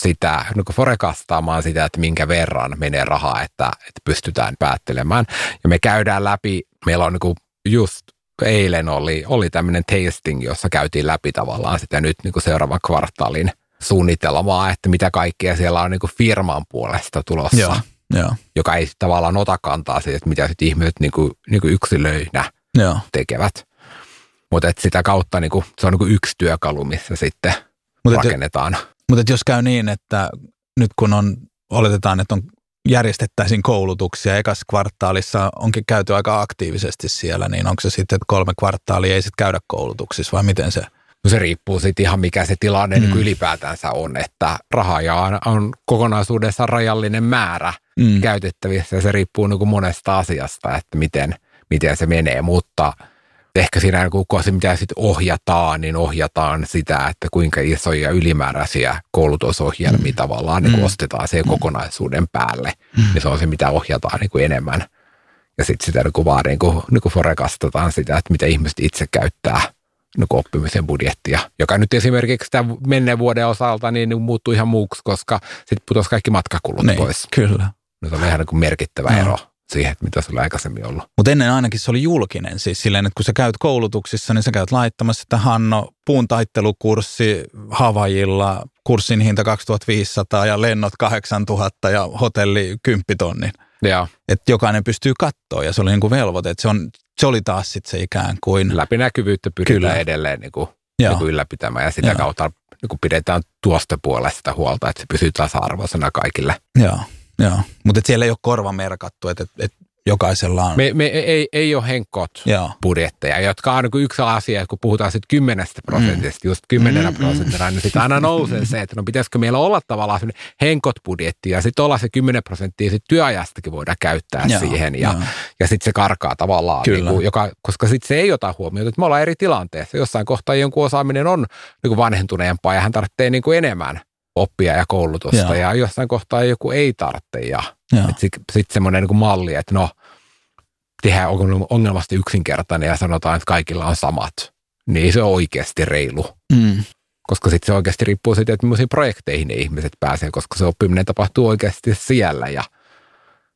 sitä, niin forekastaamaan sitä, että minkä verran menee rahaa, että, että pystytään päättelemään. Ja me käydään läpi, meillä on niin just eilen oli, oli tämmöinen tasting, jossa käytiin läpi tavallaan sitä nyt niin kuin seuraavan kvartaalin suunnitelmaa, että mitä kaikkea siellä on niin kuin firman puolesta tulossa, Joo, joo, joka ei tavallaan ota kantaa siitä, että mitä sitten ihmiset niin kuin, niin kuin yksilöinä joo. tekevät. Mutta sitä kautta niin kuin, se on niin kuin yksi työkalu, missä sitten Mut et- rakennetaan. Mutta jos käy niin, että nyt kun on, oletetaan, että on järjestettäisiin koulutuksia, ekas kvartaalissa onkin käyty aika aktiivisesti siellä, niin onko se sitten, että kolme kvartaalia ei sitten käydä koulutuksissa vai miten se? No se riippuu sitten ihan mikä se tilanne Mm. niin ylipäätänsä on, että rahaa on, on kokonaisuudessaan rajallinen määrä Mm. käytettävissä ja se riippuu niin kuin monesta asiasta, että miten, miten se menee, mutta ehkä siinä niin kun se mitä sitten ohjataan, niin ohjataan sitä, että kuinka isoja ylimääräisiä koulutusohjelmia mm. tavallaan niin Mm. ostetaan siihen kokonaisuuden päälle, Mm. niin se on se mitä ohjataan niin kuin enemmän. Ja sitten sitä niin kuin vaan niin kuin, niin kuin forekastetaan sitä, että mitä ihmiset itse käyttää niin oppimisen budjettia, joka nyt esimerkiksi tämän menneen vuoden osalta niin, muuttui ihan muuksi, koska sitten putosi kaikki matkakulut Niin, pois. kyllä. No se on ihan niin kuin merkittävä Joo. ero siihen, että mitä se oli aikaisemmin ollut. Mutta ennen ainakin se oli julkinen, siis silleen, että kun sä käyt koulutuksissa, niin sä käyt laittamassa, että Hanno, puuntaittelukurssi Havajilla, kurssin hinta 2500 ja lennot 8000 ja hotelli 10 tonnin. Joo. Että jokainen pystyy katsoa ja se oli niin kuin velvoite, että se, on, se oli taas sitten se ikään kuin, Läpinäkyvyyttä pyritään Kyllä. edelleen niin kuin, Joo. niin kuin ylläpitämään ja sitä Joo. kautta niin kuin pidetään tuosta puolesta huolta, että se pysyy tasa-arvoisena kaikille. joo, joo. mutta siellä ei ole korva merkattu, että et, et jokaisella on, Me, me ei, ei ole henkot joo, budjetteja, jotka on niin yksi asia, että kun puhutaan sitten kymmenestä prosentista, just kymmenenä Mm, mm. prosenttina, niin sitten aina nousee se, että no pitäisikö meillä olla tavallaan sellainen henkot budjetti ja sitten olla se 10 prosenttia sit työajastakin voidaan käyttää Joo, siihen ja, ja sitten se karkaa tavallaan, Kyllä. niin kuin, joka, koska sitten se ei ota huomioon, että me ollaan eri tilanteessa. Jossain kohtaa jonkun osaaminen on niin kuin vanhentuneempaa ja hän tarvitsee niin kuin enemmän oppia ja koulutusta Joo. ja jossain kohtaa joku ei tarvitse ja joo. sitten sit semmoinen niin malli, että no, tehdään on- ongelmasti yksinkertainen ja sanotaan, että kaikilla on samat. Niin se ole oikeasti reilu. Mm, Koska sitten se oikeasti riippuu siitä, että millaisiin projekteihin ne ihmiset pääsee, koska se oppiminen tapahtuu oikeasti siellä ja,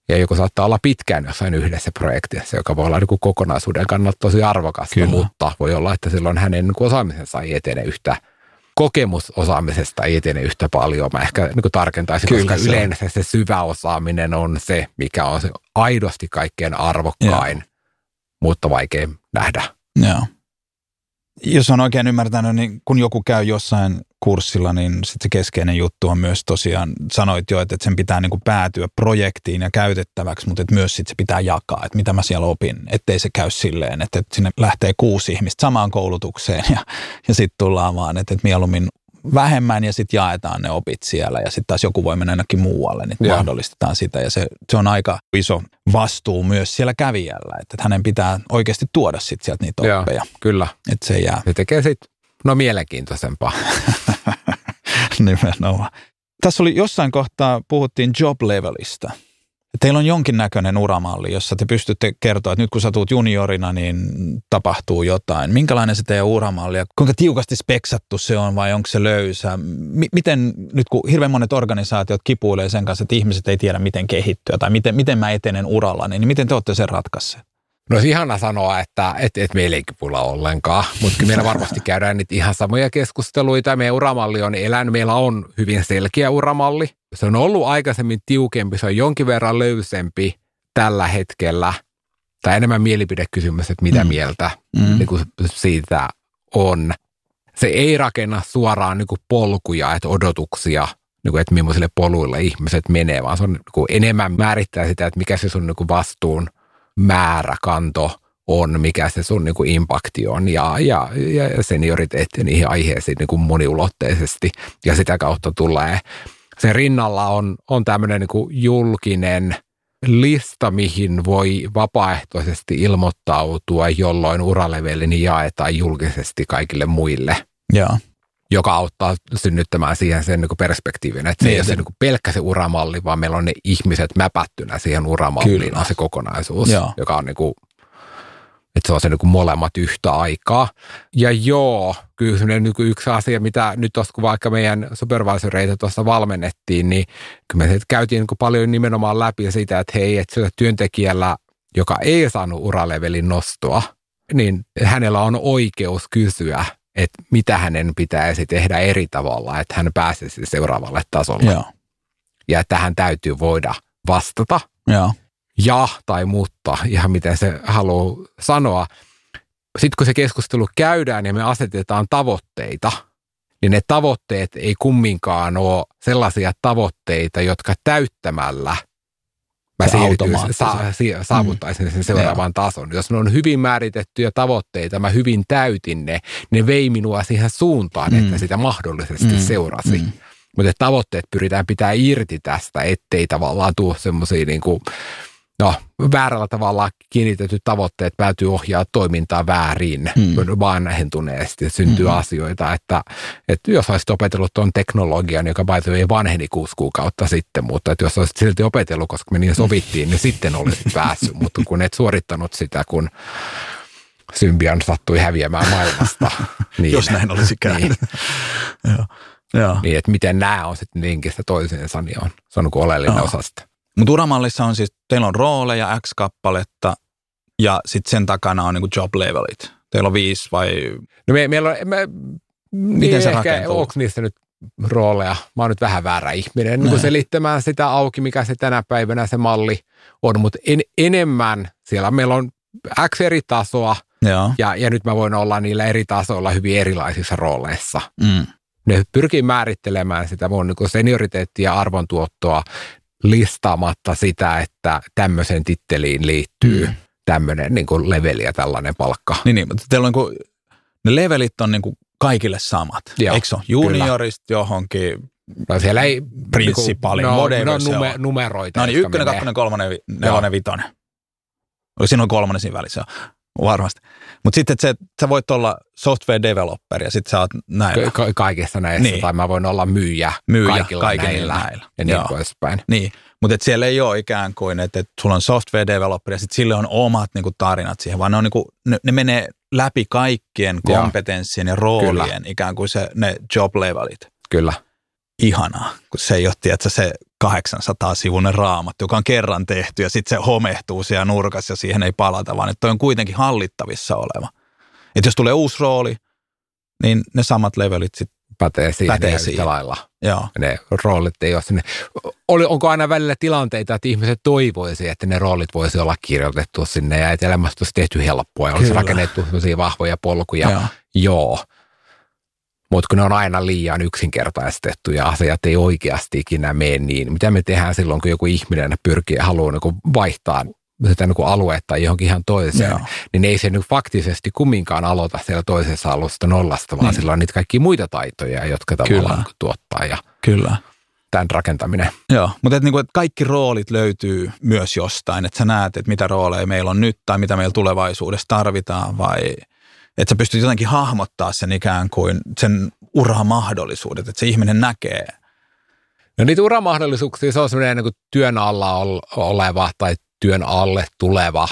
ja joku saattaa olla pitkään jossain yhdessä projektissa, joka voi olla niin kuin kokonaisuuden kannalta tosi arvokasta, Kyllä. mutta voi olla, että silloin hänen niin kuin osaamisensa ei etene yhtä, kokemus osaamisesta ei etene yhtä paljon. Mä ehkä niin tarkentaisin, Kyllä koska se on. yleensä se syvä osaaminen on se, mikä on se aidosti kaikkein arvokkain, mutta vaikein nähdä. joo. Jos on oikein ymmärtänyt, niin kun joku käy jossain kurssilla, niin sit se keskeinen juttu on myös tosiaan, sanoit jo, että sen pitää niin kuin päätyä projektiin ja käytettäväksi, mutta että myös sit se pitää jakaa, että mitä mä siellä opin, ettei se käy silleen, että, että sinne lähtee kuusi ihmistä samaan koulutukseen ja, ja sitten tullaan vaan, että, että mieluummin vähemmän ja sitten jaetaan ne opit siellä ja sitten taas joku voi mennä jonnekin muualle, niin Joo. mahdollistetaan sitä ja se, se on aika iso vastuu myös siellä kävijällä, että, hänen pitää oikeasti tuoda sitten sieltä niitä oppeja, Kyllä. että se jää Se tekee sitten no mielenkiintoisempaa. nimenomaan. Tässä oli jossain kohtaa, puhuttiin job levelistä. Teillä on jonkinnäköinen uramalli, jossa te pystytte kertoa, että nyt kun sä tuut juniorina, niin tapahtuu jotain. Minkälainen se teidän uramalli ja kuinka tiukasti speksattu se on vai onko se löysä? M- miten nyt kun hirveän monet organisaatiot kipuilee sen kanssa, että ihmiset ei tiedä miten kehittyä tai miten, miten mä etenen uralla, niin miten te olette sen ratkaisseet? No olisi ihana sanoa, että et, et meillä ei kipulla ollenkaan, mutta meillä varmasti käydään niitä ihan samoja keskusteluita. Meidän uramalli on elänyt, meillä on hyvin selkeä uramalli. Se on ollut aikaisemmin tiukempi, se on jonkin verran löysempi tällä hetkellä. Tai enemmän mielipidekysymys, että mitä Mm. mieltä Mm. niin kuin siitä on. Se ei rakenna suoraan niin kuin polkuja, että odotuksia, niin kuin, että millaisille poluille ihmiset menee, vaan se on niin kuin enemmän määrittää sitä, että mikä se sun niin kuin vastuun määrä, kanto on, mikä se sun niin kuin impakti on ja, ja, ja senioriteetti niihin aiheisiin niin kuin moniulotteisesti ja sitä kautta tulee. Sen rinnalla on, on tämmöinen niin julkinen lista, mihin voi vapaaehtoisesti ilmoittautua, jolloin uralevelini jaetaan julkisesti kaikille muille. Joo. Joka auttaa synnyttämään siihen sen niin perspektiivin, että se niin, ei ole se niin pelkkä se uramalli, vaan meillä on ne ihmiset mäpättynä siihen uramalliin, Kyllä. se kokonaisuus, Joo. joka on niin kuin että se on se niin kuin molemmat yhtä aikaa. Ja joo, kyllä niin kuin yksi asia, mitä nyt tuossa kun vaikka meidän supervisoreita tuossa valmennettiin, niin kyllä me käytiin niin kuin paljon nimenomaan läpi sitä, että hei, että sillä työntekijällä, joka ei saanut uralevelin nostoa, niin hänellä on oikeus kysyä, että mitä hänen pitäisi tehdä eri tavalla, että hän pääsisi seuraavalle tasolle. Joo. Ja että hän täytyy voida vastata. Joo ja tai mutta, ihan miten se haluaa sanoa. Sitten kun se keskustelu käydään ja me asetetaan tavoitteita, niin ne tavoitteet ei kumminkaan ole sellaisia tavoitteita, jotka täyttämällä mä sa, saavuttaisin sen seuraavan mm. tason. Jos ne on hyvin määritettyjä tavoitteita, mä hyvin täytin ne, ne vei minua siihen suuntaan, mm. että sitä mahdollisesti mm. seurasi. Mm. Mutta tavoitteet pyritään pitää irti tästä, ettei tavallaan tule semmoisia niin kuin, no, väärällä tavalla kiinnitetyt tavoitteet päätyy ohjaa toimintaa väärin, hmm. vanhentuneesti, syntyy hmm. asioita, että, että jos olisit opetellut tuon teknologian, joka by ei vanheni kuusi kuukautta sitten, mutta että jos olisit silti opetellut, koska me niin hmm. sovittiin, niin sitten olisit päässyt, mutta kun et suorittanut sitä, kun Symbian sattui häviämään maailmasta. Niin, jos näin olisi käynyt. Niin. Joo. Niin, että miten nämä on sitten linkistä toisiinsa, niin on, se on niin oleellinen Joo. osa sitä. Mutta uramallissa on siis, teillä on rooleja, X-kappaletta ja sitten sen takana on niinku job levelit. Teillä on viisi vai? No me, meillä on, me, Miten niin se rakentuu? Onko niistä nyt rooleja? Mä oon nyt vähän väärä ihminen niin selittämään sitä auki, mikä se tänä päivänä se malli on, mutta en, enemmän siellä meillä on X eri tasoa Joo. Ja, ja nyt mä voin olla niillä eri tasoilla hyvin erilaisissa rooleissa. Mm. Ne pyrkii määrittelemään sitä mun niin senioriteettia ja arvontuottoa listaamatta sitä, että tämmöiseen titteliin liittyy mm. tämmöinen niin kuin leveli ja tällainen palkka. Niin, niin mutta teillä on niin kuin, ne levelit on niin kuin kaikille samat. Joo, Eikö se ole juniorista kyllä. johonkin No siellä ei... Principali, no, no nume, numeroita. No niin, ykkönen, kakkonen, kolmonen, nelonen, vitonen. Siinä on kolmonen siinä välissä, varmasti. Mutta sitten, että sä voit olla software developer ja sitten sä oot näillä. Ka- kaikissa näissä, niin. tai mä voin olla myyjä, myyjä kaikilla, kaikilla näillä, näillä. Ja niin poispäin. Niin, mutta siellä ei ole ikään kuin, että, että sulla on software developer ja sitten sille on omat niin kuin, tarinat siihen, vaan ne, on, niin kuin, ne, ne menee läpi kaikkien kompetenssien ja roolien Kyllä. ikään kuin se, ne job levelit. Kyllä. Ihanaa, kun se ei ole, tiedätkö, se 800-sivuinen raamat, joka on kerran tehty ja sitten se homehtuu siellä nurkassa ja siihen ei palata, vaan että toi on kuitenkin hallittavissa oleva. Että jos tulee uusi rooli, niin ne samat levelit sitten pätee siihen pätee siihen. lailla. Joo. Ne roolit ei ole sinne. Oli, onko aina välillä tilanteita, että ihmiset toivoisi, että ne roolit voisi olla kirjoitettu sinne ja että elämästä olisi tehty helppoa ja olisi rakennettu sellaisia vahvoja polkuja. Joo. Joo. Mutta kun ne on aina liian yksinkertaistettu ja asiat ei oikeasti ikinä mene niin, mitä me tehdään silloin, kun joku ihminen pyrkii ja haluaa niin vaihtaa sitä niin kuin aluetta johonkin ihan toiseen, Joo. niin ei se nyt faktisesti kumminkaan aloita siellä toisessa alusta nollasta, vaan niin. sillä on niitä kaikki muita taitoja, jotka tavallaan Kyllä. tuottaa. Ja Kyllä. Tämän rakentaminen. Joo, mutta et niinku, et kaikki roolit löytyy myös jostain, että sä näet, että mitä rooleja meillä on nyt tai mitä meillä tulevaisuudessa tarvitaan vai että sä pystyt jotenkin hahmottaa sen ikään kuin sen uramahdollisuudet, että se ihminen näkee. No niitä uramahdollisuuksia, se on sellainen niin työn alla oleva tai työn alle tuleva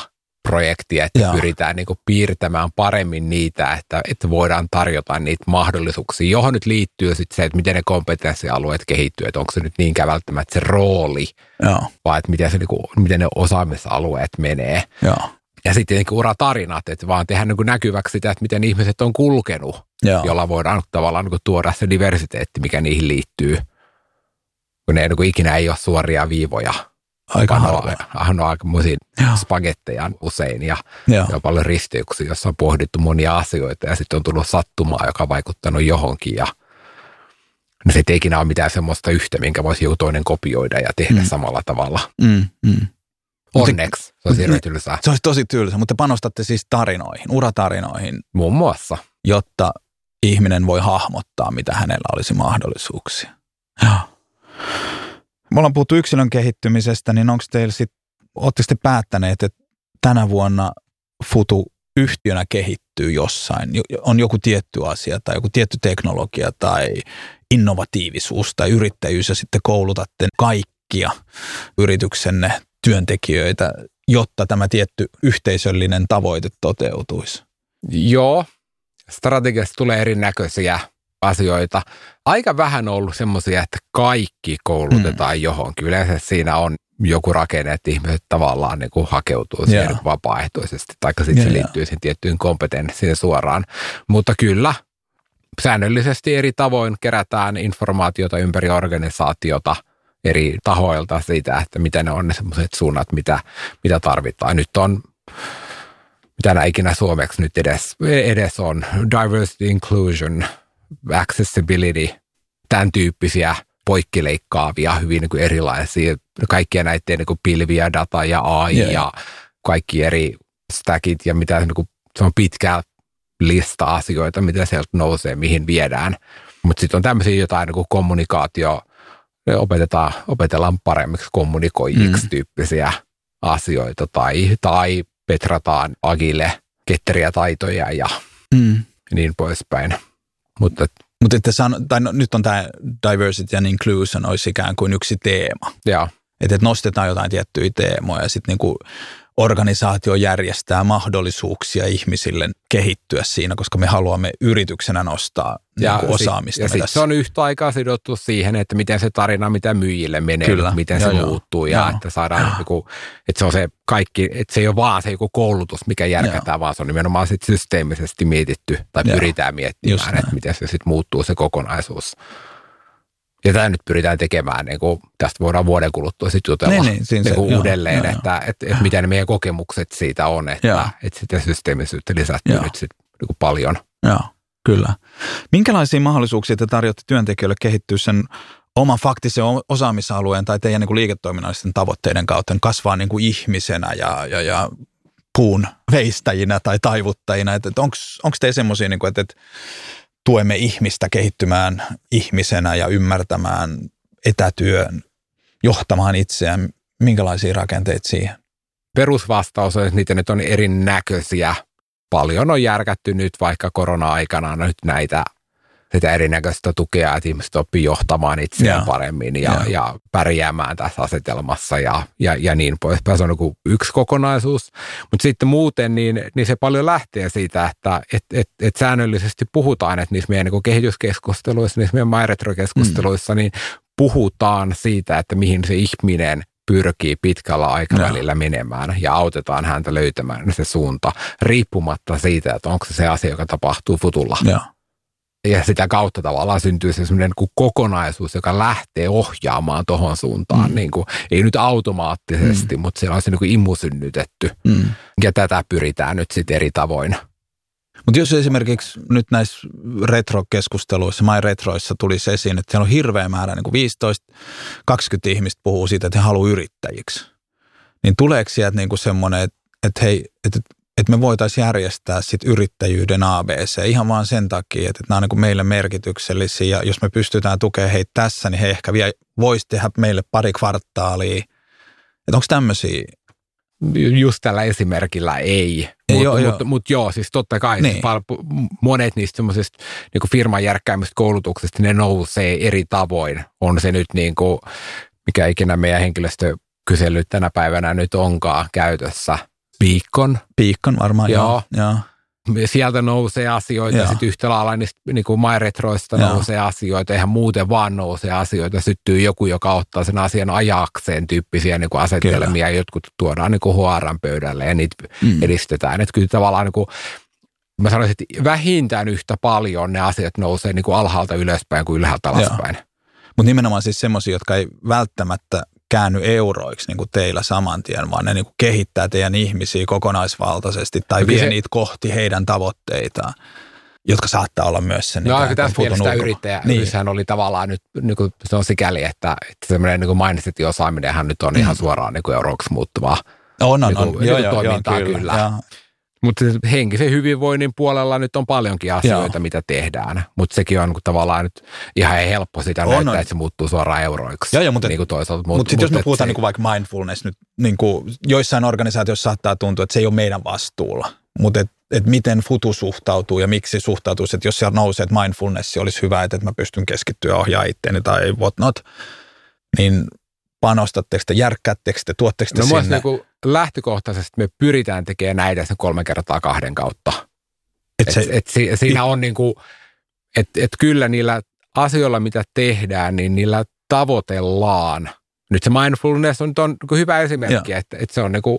projekti, että Joo. pyritään niin kuin piirtämään paremmin niitä, että, että voidaan tarjota niitä mahdollisuuksia, johon nyt liittyy sitten se, että miten ne kompetenssialueet kehittyy, että onko se nyt niinkään välttämättä se rooli, Joo. vai että miten, se, niin kuin, miten ne osaamisalueet menee. Joo. Ja sitten niin uratarinat, että vaan tehdään niin näkyväksi sitä, että miten ihmiset on kulkenut, Joo. jolla voidaan tavallaan niin tuoda se diversiteetti, mikä niihin liittyy, kun ne niin ikinä ei ole suoria viivoja Aika harvoin. On aikamoisia spagetteja usein ja, ja paljon risteyksiä, jossa on pohdittu monia asioita ja sitten on tullut sattumaa, joka on vaikuttanut johonkin ja no se ei ikinä ole mitään semmoista yhtä, minkä voisi joku toinen kopioida ja tehdä mm. samalla tavalla. Mm, mm. Onneksi. Se olisi hirveän tylsää. Se olisi tosi tylsä, mutta panostatte siis tarinoihin, uratarinoihin. Muun muassa. Jotta ihminen voi hahmottaa, mitä hänellä olisi mahdollisuuksia. Joo me ollaan puhuttu yksilön kehittymisestä, niin onko teillä sitten te päättäneet, että tänä vuonna Futu yhtiönä kehittyy jossain? On joku tietty asia tai joku tietty teknologia tai innovatiivisuus tai yrittäjyys ja sitten koulutatte kaikkia yrityksenne työntekijöitä, jotta tämä tietty yhteisöllinen tavoite toteutuisi? Joo, strategiasta tulee erinäköisiä asioita. Aika vähän on ollut semmoisia, että kaikki koulutetaan mm. johonkin. Yleensä siinä on joku rakenne, että ihmiset tavallaan niin kuin hakeutuu siihen yeah. vapaaehtoisesti, tai sitten yeah, se liittyy yeah. siihen tiettyyn kompetenssiin suoraan. Mutta kyllä, säännöllisesti eri tavoin kerätään informaatiota ympäri organisaatiota eri tahoilta siitä, että miten ne on ne sellaiset suunnat, mitä, mitä tarvitaan. Nyt on mitä ikinä suomeksi nyt edes, edes on, diversity, inclusion, accessibility, tämän tyyppisiä poikkileikkaavia, hyvin niin kuin erilaisia, kaikkia näiden niin kuin pilviä, data ja AI yeah. ja kaikki eri stackit ja mitä niin kuin, se on pitkä lista asioita, mitä sieltä nousee, mihin viedään. Mutta sitten on tämmöisiä jotain niin kuin kommunikaatio, opetetaan, opetellaan paremmiksi kommunikoijiksi mm. tyyppisiä asioita tai, tai petrataan agille ketteriä taitoja ja mm. niin poispäin. Mutta mutta että san, tai no, nyt on tämä diversity and inclusion olisi ikään kuin yksi teema. Joo. Että et nostetaan jotain tiettyjä teemoja ja sitten niinku organisaatio järjestää mahdollisuuksia ihmisille kehittyä siinä, koska me haluamme yrityksenä nostaa ja niin osaamista. Ja sitten se on yhtä aikaa sidottu siihen, että miten se tarina, mitä myyjille menee, Kyllä. miten se joo, muuttuu ja, ja että saadaan joku, että se on se kaikki, että se ei ole vaan se joku koulutus, mikä järkätään, vaan se on nimenomaan sit systeemisesti mietitty tai joo. pyritään miettimään, että miten se sitten muuttuu se kokonaisuus. Ja tämä nyt pyritään tekemään, niin kuin, tästä voidaan vuoden kuluttua sitten jutella niin, niin, niin se, uudelleen, joo, että, joo. että, että, miten meidän kokemukset siitä on, että, joo. että sitä systeemisyyttä lisättyy nyt sitten niin kuin paljon. Joo, kyllä. Minkälaisia mahdollisuuksia te tarjotte työntekijöille kehittyä sen oman faktisen osaamisalueen tai teidän niin kuin liiketoiminnallisten tavoitteiden kautta kasvaa niin kuin ihmisenä ja, ja, ja puun veistäjinä tai taivuttajina? Että, että onko teillä semmoisia, niin että, että tuemme ihmistä kehittymään ihmisenä ja ymmärtämään etätyön, johtamaan itseään. Minkälaisia rakenteita siihen? Perusvastaus on, että niitä nyt on erinäköisiä. Paljon on järkätty nyt vaikka korona-aikana nyt näitä sitä erinäköistä tukea, että ihmiset oppii johtamaan itseään yeah. paremmin ja, yeah. ja pärjäämään tässä asetelmassa ja, ja, ja niin poispäin. Se on niin yksi kokonaisuus. Mutta sitten muuten, niin, niin se paljon lähtee siitä, että et, et, et säännöllisesti puhutaan, että niissä meidän niin kehityskeskusteluissa, niissä meidän MyRetro-keskusteluissa, mm. niin puhutaan siitä, että mihin se ihminen pyrkii pitkällä aikavälillä no. menemään ja autetaan häntä löytämään se suunta, riippumatta siitä, että onko se se asia, joka tapahtuu futulla. No ja sitä kautta tavallaan syntyy se semmoinen niin kokonaisuus, joka lähtee ohjaamaan tuohon suuntaan. Mm. Niin kuin, ei nyt automaattisesti, mm. mutta se on se niin kuin imusynnytetty. Mm. Ja tätä pyritään nyt sitten eri tavoin. Mutta jos esimerkiksi nyt näissä retro-keskusteluissa, My Retroissa tulisi esiin, että siellä on hirveä määrä, niin kuin 15-20 ihmistä puhuu siitä, että he haluaa yrittäjiksi. Niin tuleeko sieltä niin kuin semmoinen, että, että hei, että että me voitaisiin järjestää sit yrittäjyyden ABC ihan vaan sen takia, että nämä on niin meille merkityksellisiä ja jos me pystytään tukemaan heitä tässä, niin he ehkä vielä voisi tehdä meille pari kvartaalia. Että onko tämmöisiä? Just tällä esimerkillä ei, mutta mut, mut, mut joo, siis totta kai niin. siis monet niistä semmoisista niin firman järkkäämistä koulutuksista, ne nousee eri tavoin. On se nyt niin kuin, mikä ikinä meidän henkilöstökysely tänä päivänä nyt onkaan käytössä – Piikkon. Piikkon varmaan, joo. joo. Sieltä nousee asioita, joo. sitten yhtä lailla niistä niin kuin MyRetroista joo. nousee asioita, eihän muuten vaan nousee asioita. Syttyy joku, joka ottaa sen asian ajakseen tyyppisiä niin kuin asetelmia, kyllä. jotkut tuodaan niin kuin HRn pöydälle ja niitä mm. edistetään. Että kyllä tavallaan niin kuin, mä sanoisin, että vähintään yhtä paljon ne asiat nousee niin kuin alhaalta ylöspäin kuin ylhäältä alaspäin. Mutta nimenomaan siis semmoisia, jotka ei välttämättä käänny euroiksi niin kuin teillä saman tien, vaan ne niin kuin kehittää teidän ihmisiä kokonaisvaltaisesti tai vie se... niitä kohti heidän tavoitteitaan jotka saattaa olla myös sen. No aika tässä mielessä tämä yrittäjä, niin. sehän oli tavallaan nyt, niin kuin, se on sikäli, että, että semmoinen niin mindsetin osaaminenhan nyt on mm. ihan suoraan niin kuin euroiksi muuttuvaa on, on, niin kuin, on. Niin joo, joo, toimintaa joo, kyllä. kyllä. Mutta henkisen hyvinvoinnin puolella nyt on paljonkin asioita, Joo. mitä tehdään. Mutta sekin on tavallaan nyt ihan helppo sitä on, näyttää, on. että se muuttuu suoraan euroiksi. Joo, joo, mutta, niin toisaalta. Mut, mutta sitten mut, jos me puhutaan se, niin kuin vaikka mindfulness nyt, niin kuin joissain organisaatioissa saattaa tuntua, että se ei ole meidän vastuulla. Mutta et, et miten futu suhtautuu ja miksi suhtautuu, että jos siellä nousee, että mindfulness olisi hyvä, että, että mä pystyn keskittyä ohjaa itteeni tai what not, niin panostatteko te, järkkäättekö te, tuotteko te no, sinne? Niin lähtökohtaisesti me pyritään tekemään näitä sen kolme kertaa kahden kautta. Et se, et, et si, siinä on niin kuin, että et kyllä niillä asioilla, mitä tehdään, niin niillä tavoitellaan. Nyt se mindfulness on, on niin hyvä esimerkki, että, että se on niin kuin,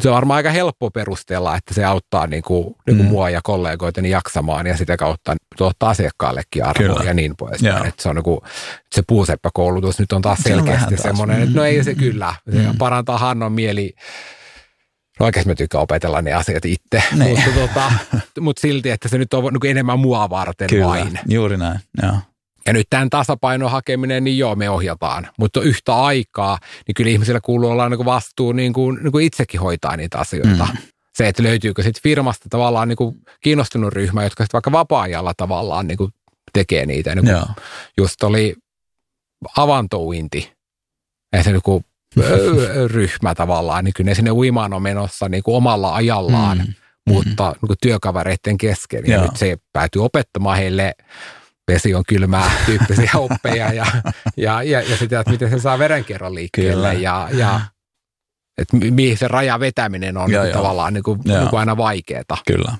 se on varmaan aika helppo perustella, että se auttaa niin kuin, niin kuin mm. mua ja kollegoitani jaksamaan ja sitä kautta tuottaa asiakkaallekin arvoa Kyllä. ja niin poispäin. Että se on niin kuin, se puuseppäkoulutus nyt on taas selkeästi se semmoinen, että no ei se kyllä. Se mm. parantaa Hannon mieli No oikeasti mä tykkään opetella ne asiat itse, niin. mutta, tota, mutta silti, että se nyt on niin enemmän mua varten Kyllä, vain. juuri näin, joo. Ja nyt tämän tasapainon hakeminen, niin joo, me ohjataan. Mutta yhtä aikaa, niin kyllä ihmisillä kuuluu olla niin vastuu niin kuin, niin kuin itsekin hoitaa niitä asioita. Mm. Se, että löytyykö sitten firmasta tavallaan niin kuin kiinnostunut ryhmä, jotka sitten vaikka vapaa-ajalla tavallaan niin kuin tekee niitä. Niin kuin just oli avantouinti, ja se niin ryhmä tavallaan, niin kyllä ne sinne uimaan on menossa niin kuin omalla ajallaan, mm. mutta mm. niin työkavereiden kesken. Ja nyt se päätyy opettamaan heille vesi on kylmää tyyppisiä oppeja ja, ja, ja, ja sitä, että miten se saa verenkierron liikkeelle Kyllä. ja, ja että mihin se raja vetäminen on joo, niin tavallaan niin kuin, niin kuin aina vaikeaa. Kyllä.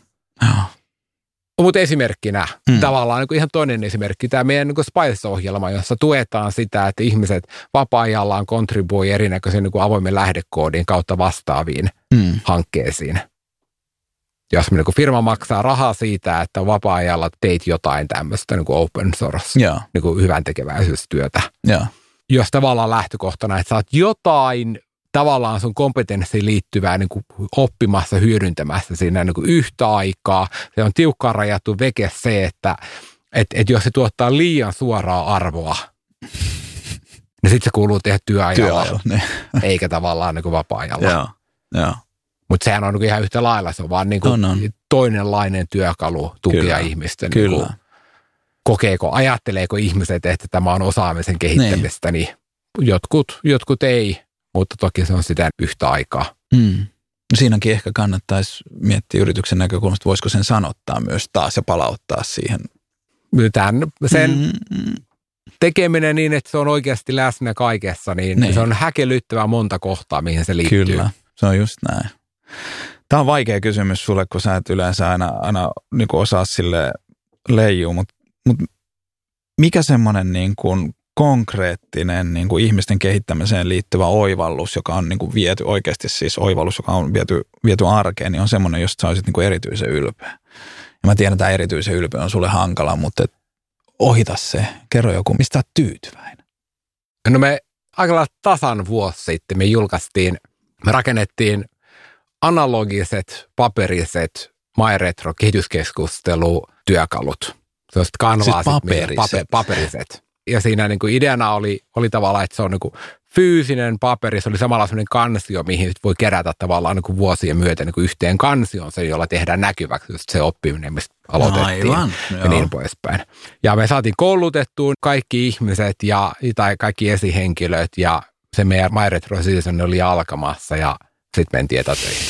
Mutta esimerkkinä, hmm. tavallaan niin kuin ihan toinen esimerkki, tämä meidän niin Spice-ohjelma, jossa tuetaan sitä, että ihmiset vapaa-ajallaan kontribuoi erinäköisen niin avoimen lähdekoodin kautta vastaaviin hmm. hankkeisiin – jos niin firma maksaa rahaa siitä, että vapaa-ajalla teit jotain tämmöistä niin kuin open source, yeah. niin kuin hyvän tekeväisyystyötä. Yeah. Jos tavallaan lähtökohtana, että saat jotain tavallaan sun kompetenssiin liittyvää niin kuin oppimassa, hyödyntämässä siinä niin kuin yhtä aikaa. Se on tiukkaan rajattu veke se, että et, et jos se tuottaa liian suoraa arvoa, niin sitten se kuuluu tehdä työajalla, työajalla niin. eikä tavallaan niin kuin vapaa-ajalla. Joo, joo. Mutta sehän on ihan yhtä lailla, se on vaan niin kuin on, on. toinenlainen työkalu tukea Kyllä. ihmistä. Niin Kyllä. Niin kuin, kokeeko, ajatteleeko ihmiset, että tämä on osaamisen kehittämistä, niin, niin jotkut, jotkut ei, mutta toki se on sitä yhtä aikaa. Mm. Siinäkin ehkä kannattaisi miettiä yrityksen näkökulmasta, voisiko sen sanottaa myös taas ja palauttaa siihen. Tämän, sen mm. tekeminen niin, että se on oikeasti läsnä kaikessa, niin, niin. se on häkellyttävää monta kohtaa, mihin se liittyy. Kyllä, se on just näin. Tämä on vaikea kysymys sulle, kun sä et yleensä aina, aina niin kuin osaa sille leijua, mutta, mutta mikä semmoinen niin kuin konkreettinen niin kuin ihmisten kehittämiseen liittyvä oivallus, joka on niin kuin viety oikeasti siis oivallus, joka on viety, viety arkeen, niin on semmoinen, josta sä olisit niin kuin erityisen ylpeä. Ja mä tiedän, että tämä erityisen ylpeä on sulle hankala, mutta et ohita se. Kerro joku, mistä olet tyytyväinen. No me aika tasan vuosi sitten me julkaistiin, me rakennettiin analogiset, paperiset MyRetro kehityskeskustelu työkalut. Sellaiset kanvaasit, siis paperiset. Paper, paperiset. Ja siinä niin kuin ideana oli, oli tavallaan, että se on niin kuin fyysinen paperi, se oli samalla sellainen kansio, mihin voi kerätä tavallaan niin kuin vuosien myötä niin kuin yhteen kansioon, se, jolla tehdään näkyväksi just se oppiminen, mistä aloitettiin Aivan, ja joo. niin poispäin. Ja me saatiin koulutettuun kaikki ihmiset ja, tai kaikki esihenkilöt ja se meidän MyRetro Season oli alkamassa ja sitten mentiin etätöihin.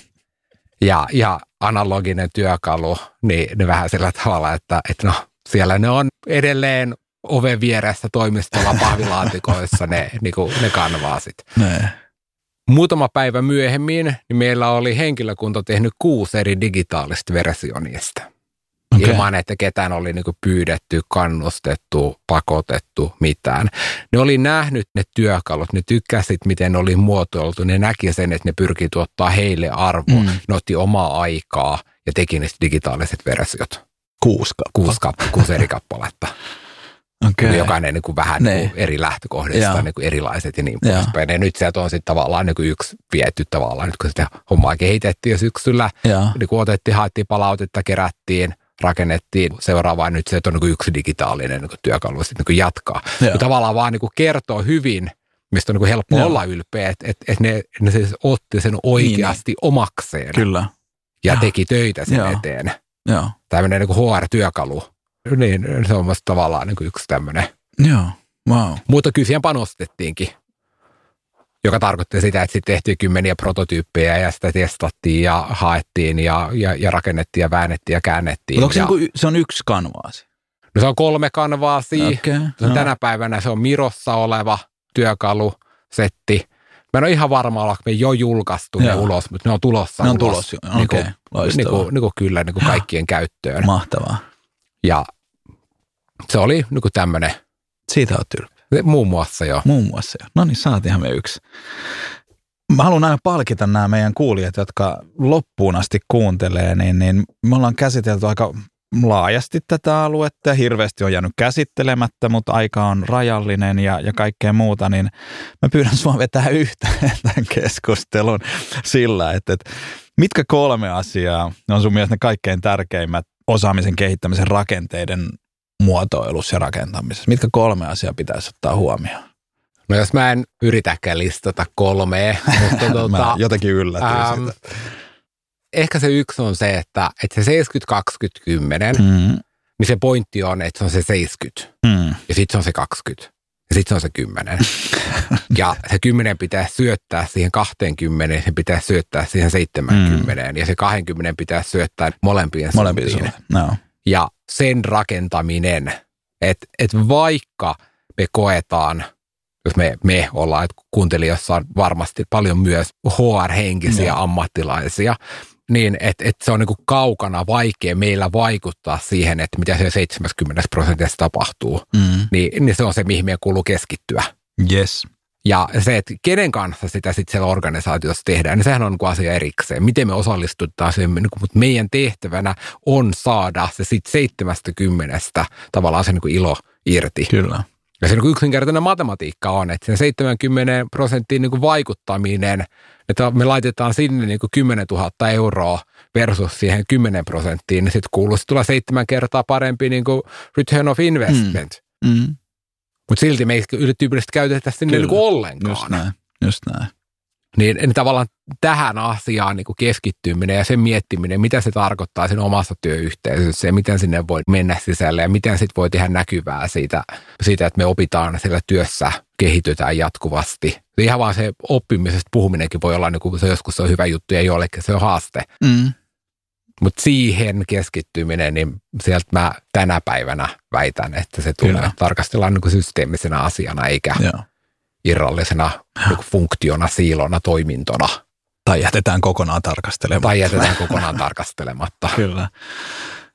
ja, ja analoginen työkalu, niin ne vähän sillä tavalla, että, että no siellä ne on edelleen oven vieressä toimistolla pahvilaatikoissa ne, niin kuin, ne kanvaasit. Muutama päivä myöhemmin niin meillä oli henkilökunta tehnyt kuusi eri digitaalista versionista okay. ilman, että ketään oli niin pyydetty, kannustettu, pakotettu, mitään. Ne oli nähnyt ne työkalut, ne tykkäsit, miten ne oli muotoiltu, ne näki sen, että ne pyrkii tuottaa heille arvoa, mm. ne otti omaa aikaa ja teki niistä digitaaliset versiot. Kuusi kappaletta. Kuusi, kuusi eri kappaletta. Okay. Jokainen niin kuin vähän niin kuin eri lähtökohdista, niin kuin erilaiset ja niin poispäin. Ja nyt sieltä on sitten tavallaan niin kuin yksi viety tavallaan, nyt kun sitä hommaa kehitettiin syksyllä, niin kuin otettiin, haettiin palautetta, kerättiin, rakennettiin seuraavaan nyt se, että on niin yksi digitaalinen niin työkalu sitten niin jatkaa. Ja tavallaan vaan niin kertoo hyvin, mistä on niin helppo Joo. olla ylpeä, että, että, että ne, ne siis otti sen oikeasti niin. omakseen. Kyllä. ja Joo. teki töitä sen Joo. eteen. Joo. Tämmöinen niin HR-työkalu. Niin se on tavallaan niin yksi tämmöinen. Joo. Wow. Mutta kyllä siihen panostettiinkin, joka tarkoitti sitä, että sitten tehtiin kymmeniä prototyyppejä ja sitä testattiin ja haettiin ja, ja, ja rakennettiin ja väännettiin ja käännettiin. Mutta onko se, ja, niinku, y- se on yksi kanvaasi? no se on kolme kanvaasia. Okei. Se on tänä päivänä se on Mirossa oleva työkalu, setti. Mä en ole ihan varma, ollaanko me jo julkaistu ne ulos, mutta ne on tulossa Ne on ulos. tulossa jo. Niin Okei, kuin, loistavaa. niin kuin, niin kuin kyllä niin kuin kaikkien käyttöön. Mahtavaa. Ja se oli niin tämmöinen, Siitä on ylpeä. Muun muassa jo. Muun muassa. jo. No niin, saatiinhan me yksi. Mä haluan aina palkita nämä meidän kuulijat, jotka loppuun asti kuuntelee, niin, niin me ollaan käsitelty aika laajasti tätä aluetta hirveästi on jäänyt käsittelemättä, mutta aika on rajallinen ja, ja kaikkea muuta, niin mä pyydän sua vetää yhteen tämän keskustelun sillä, että, että mitkä kolme asiaa on sun mielestä ne kaikkein tärkeimmät osaamisen kehittämisen rakenteiden muotoilussa ja rakentamisessa? Mitkä kolme asiaa pitäisi ottaa huomioon? No jos mä en yritäkään listata kolmea, mutta Mä tuota, jotenkin yllätyin ähm, siitä. ehkä se yksi on se, että, että se 70-20-10, mm. Niin se pointti on, että se on se 70 mm, ja sitten se on se 20 ja sitten se on se 10. ja se 10 pitää syöttää siihen 20 ja se pitää syöttää siihen 70 mm. ja se 20 pitää syöttää molempien suuntiin. suuntiin. No. Ja sen rakentaminen, että et vaikka me koetaan, jos me, me ollaan, että kuuntelijoissa on varmasti paljon myös HR-henkisiä Joo. ammattilaisia, niin että et se on niinku kaukana vaikea meillä vaikuttaa siihen, että mitä se 70 prosentissa tapahtuu. Mm, Niin, niin se on se, mihin meidän kuuluu keskittyä. yes. Ja se, että kenen kanssa sitä sitten siellä organisaatiossa tehdään, niin sehän on niin asia erikseen. Miten me osallistutaan siihen, niin kuin, mutta meidän tehtävänä on saada se sitten 70 tavallaan se niin kuin ilo irti. Kyllä. Ja se niin yksinkertainen matematiikka on, että sen 70 prosenttiin niin vaikuttaminen, että me laitetaan sinne niin kuin 10 000 euroa versus siihen 10 prosenttiin, niin sitten kuuluu, että tulee seitsemän kertaa parempi niin kuin return of investment. Mm. Mm, Mutta silti me ei tyypillisesti käytetä sinne Kyllä. niin kuin ollenkaan. just näin. Just näin. Niin, niin tavallaan tähän asiaan niin kuin keskittyminen ja sen miettiminen, mitä se tarkoittaa sen omassa työyhteisössä ja miten sinne voi mennä sisälle ja miten sitten voi tehdä näkyvää siitä, siitä, että me opitaan siellä työssä, kehitytään jatkuvasti. Ihan vaan se oppimisesta puhuminenkin voi olla, niin kuin se joskus on hyvä juttu ja jollekin se on haaste. Mm, Mutta siihen keskittyminen, niin sieltä mä tänä päivänä väitän, että se tulee Kyllä. tarkastellaan niin kuin systeemisenä asiana eikä joo. irrallisena niin kuin funktiona, siilona, toimintona. Tai jätetään kokonaan tarkastelemaan. Tai jätetään kokonaan tarkastelematta. Kyllä.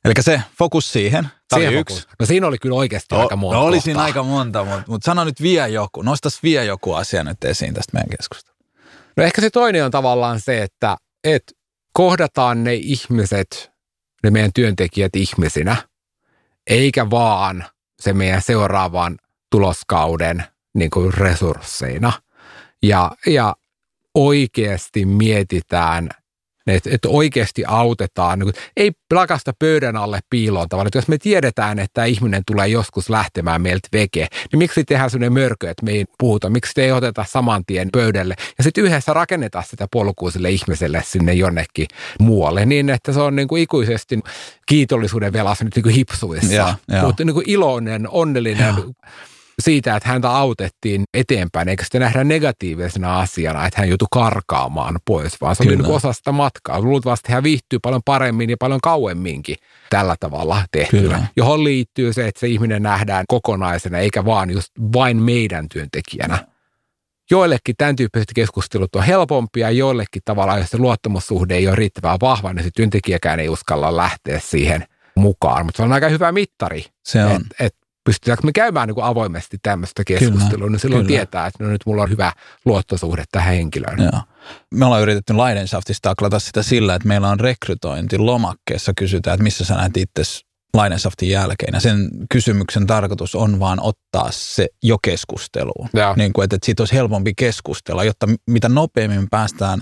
Eli se fokus siihen. Tämä Siihen yksi. fokus. No siinä oli kyllä oikeasti aika monta no oli kohtaa. siinä aika monta, mutta, mutta sano nyt vielä joku. Nostas vielä joku asia nyt esiin tästä meidän keskustelusta. No ehkä se toinen on tavallaan se, että et kohdataan ne ihmiset, ne meidän työntekijät ihmisinä, eikä vaan se meidän seuraavan tuloskauden niin kuin resursseina. Ja, ja oikeasti mietitään, että, että oikeasti autetaan, niin kuin, ei lakasta pöydän alle piiloon tavallaan. Että jos me tiedetään, että tämä ihminen tulee joskus lähtemään meiltä veke, niin miksi tehdään sellainen mörkö, että me ei puhuta, miksi te ei oteta saman tien pöydälle? Ja sitten yhdessä rakennetaan sitä polkua sille ihmiselle sinne jonnekin muualle niin, että se on niin kuin ikuisesti kiitollisuuden velassa nyt niin kuin hipsuissa, mutta niin kuin iloinen, onnellinen siitä, että häntä autettiin eteenpäin, eikä sitä nähdä negatiivisena asiana, että hän joutui karkaamaan pois, vaan se oli niin osa sitä matkaa. Luultavasti hän viihtyy paljon paremmin ja paljon kauemminkin tällä tavalla tehtynä, Kyllä. johon liittyy se, että se ihminen nähdään kokonaisena, eikä vaan just vain meidän työntekijänä. Joillekin tämän tyyppiset keskustelut on helpompia, joillekin tavallaan, jos se luottamussuhde ei ole riittävän vahva, niin se työntekijäkään ei uskalla lähteä siihen mukaan. Mutta se on aika hyvä mittari, Se on. että et pystytäänkö me käymään niin kuin avoimesti tämmöistä keskustelua, niin silloin kyllä. tietää, että no nyt mulla on hyvä luottosuhde tähän henkilöön. Joo. Me ollaan yritetty Leidenschaftissa taklata sitä sillä, että meillä on rekrytointi lomakkeessa kysytään, että missä sä näet itse Leidenschaftin jälkeen. Ja sen kysymyksen tarkoitus on vaan ottaa se jo keskusteluun. Joo. Niin kuin, että, että siitä olisi helpompi keskustella, jotta mitä nopeammin päästään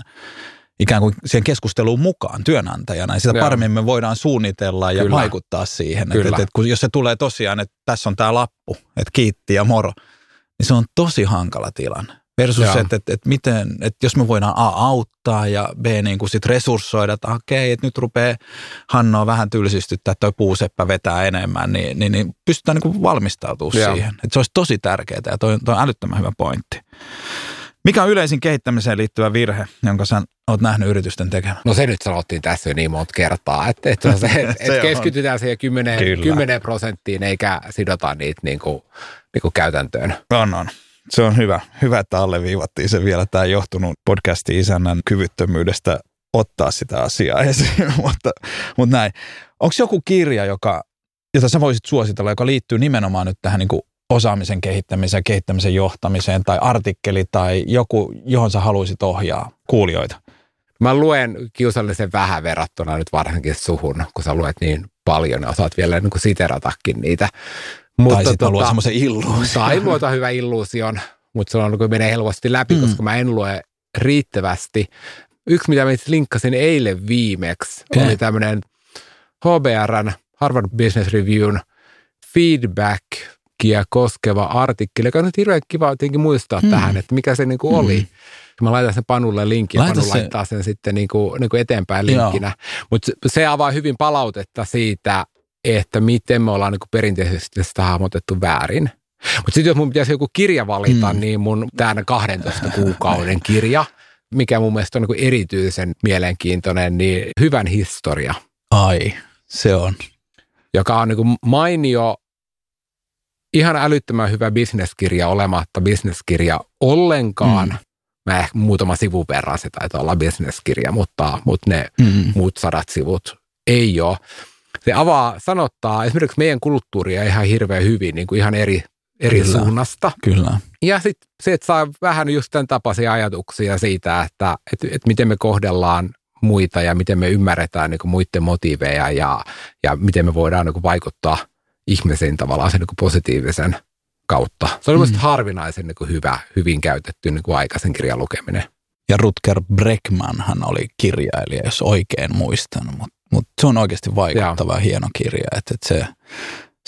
ikään kuin siihen keskusteluun mukaan työnantajana, ja sitä Joo. paremmin me voidaan suunnitella ja Kyllä. vaikuttaa siihen. Että, Kyllä. että, että kun, jos se tulee tosiaan, että tässä on tämä lappu, että kiitti ja moro, niin se on tosi hankala tilanne. Versus, että et, et miten, että jos me voidaan A auttaa ja B niin kuin sit resurssoida, että okei, että nyt rupeaa Hannoa vähän tylsistyttää, että toi puuseppä vetää enemmän, niin, niin, niin pystytään niin kuin valmistautumaan Joo. siihen. Että se olisi tosi tärkeää ja toi, on- toi on älyttömän hyvä pointti. Mikä on yleisin kehittämiseen liittyvä virhe, jonka sä oot nähnyt yritysten tekemään? No se nyt sanottiin tässä jo niin monta kertaa, että, että, se, että, Se on. keskitytään siihen 10, Kyllä. 10 prosenttiin eikä sidota niitä niin kuin, niin kuin käytäntöön. On, on. Se on hyvä. Hyvä, että alleviivattiin se vielä. Tämä johtunut podcastin isännän kyvyttömyydestä ottaa sitä asiaa esiin, mutta, mutta näin. Onko joku kirja, joka, jota sä voisit suositella, joka liittyy nimenomaan nyt tähän niin kuin osaamisen kehittämiseen, kehittämisen johtamiseen tai artikkeli tai joku, johon sä haluaisit ohjaa kuulijoita? Mä luen kiusallisen vähän verrattuna nyt varsinkin suhun, kun sä luet niin paljon ja osaat vielä niin kuin siteratakin niitä. Mutta, tai sitten luo semmoisen illuusion. Tai luota hyvä illuusion, mutta se on niin kuin menee helposti läpi, Mm. koska mä en lue riittävästi. Yksi, mitä mä linkkasin eilen viimeksi, Okei. oli tämmöinen HBRn, Harvard Business Reviewn feedbackia koskeva artikkeli, joka on nyt hirveän kiva jotenkin muistaa Hmm. tähän, että mikä se niin kuin Hmm. oli. Mä laitan sen Panulle linkin ja Laita Panu se- laittaa sen sitten niin kuin, niin kuin eteenpäin Joo. linkkinä. Mutta se avaa hyvin palautetta siitä, että miten me ollaan niin kuin perinteisesti sitä hahmotettu väärin. Mutta sitten jos mun pitäisi joku kirja valita, Mm. mm. niin mun tämän 12 kuukauden kirja, mikä mun mielestä on niin kuin erityisen mielenkiintoinen, niin Hyvän historia, Ai, se on. joka on niin kuin mainio, ihan älyttömän hyvä bisneskirja olematta bisneskirja ollenkaan. Mm. Mä ehkä muutama sivun verran se taitaa olla bisneskirja, mutta, mutta ne Mm. muut sadat sivut ei ole. Se avaa, sanottaa esimerkiksi meidän kulttuuria ihan hirveän hyvin, niin kuin ihan eri, eri Kyllä. suunnasta. Kyllä. Ja sitten se, että saa vähän just tämän tapaisia ajatuksia siitä, että, että, että miten me kohdellaan muita ja miten me ymmärretään niin kuin muiden motiiveja ja, ja miten me voidaan niin kuin vaikuttaa ihmisiin tavallaan sen niin positiivisen kautta. Se oli Mm. harvinaisen niin hyvä, hyvin käytetty niin kuin aikaisen kirjan lukeminen. Ja Rutger Breckmanhan oli kirjailija, jos oikein muistan, mutta mut se on oikeasti vaikuttava ja hieno kirja, että et se,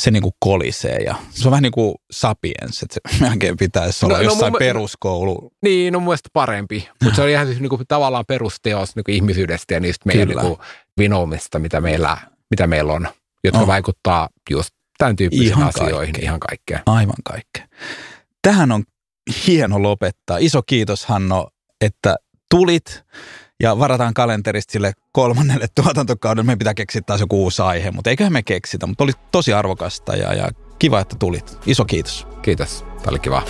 se niinku kolisee ja se on vähän niin kuin Sapiens, että se melkein pitäisi olla No- no, no jossain mun- peruskoulu. Niin, no mun mielestä parempi. Mutta se oli ihan siis niinku tavallaan perusteos niinku ihmisyydestä ja niistä meidän Kyllä. niinku vinoumista, mitä meillä, mitä meillä on, jotka oh. vaikuttaa just tämän tyyppisiin Ihan asioihin, kaikkeen. ihan kaikkea. Aivan kaikkea. Tähän on hieno lopettaa. Iso kiitos Hanno, että tulit ja varataan kalenterista sille kolmannelle tuotantokaudelle. Meidän pitää keksiä taas joku uusi aihe, mutta eiköhän me keksitä. Mutta oli tosi arvokasta ja, ja kiva, että tulit. Iso kiitos. Kiitos, tämä oli kiva.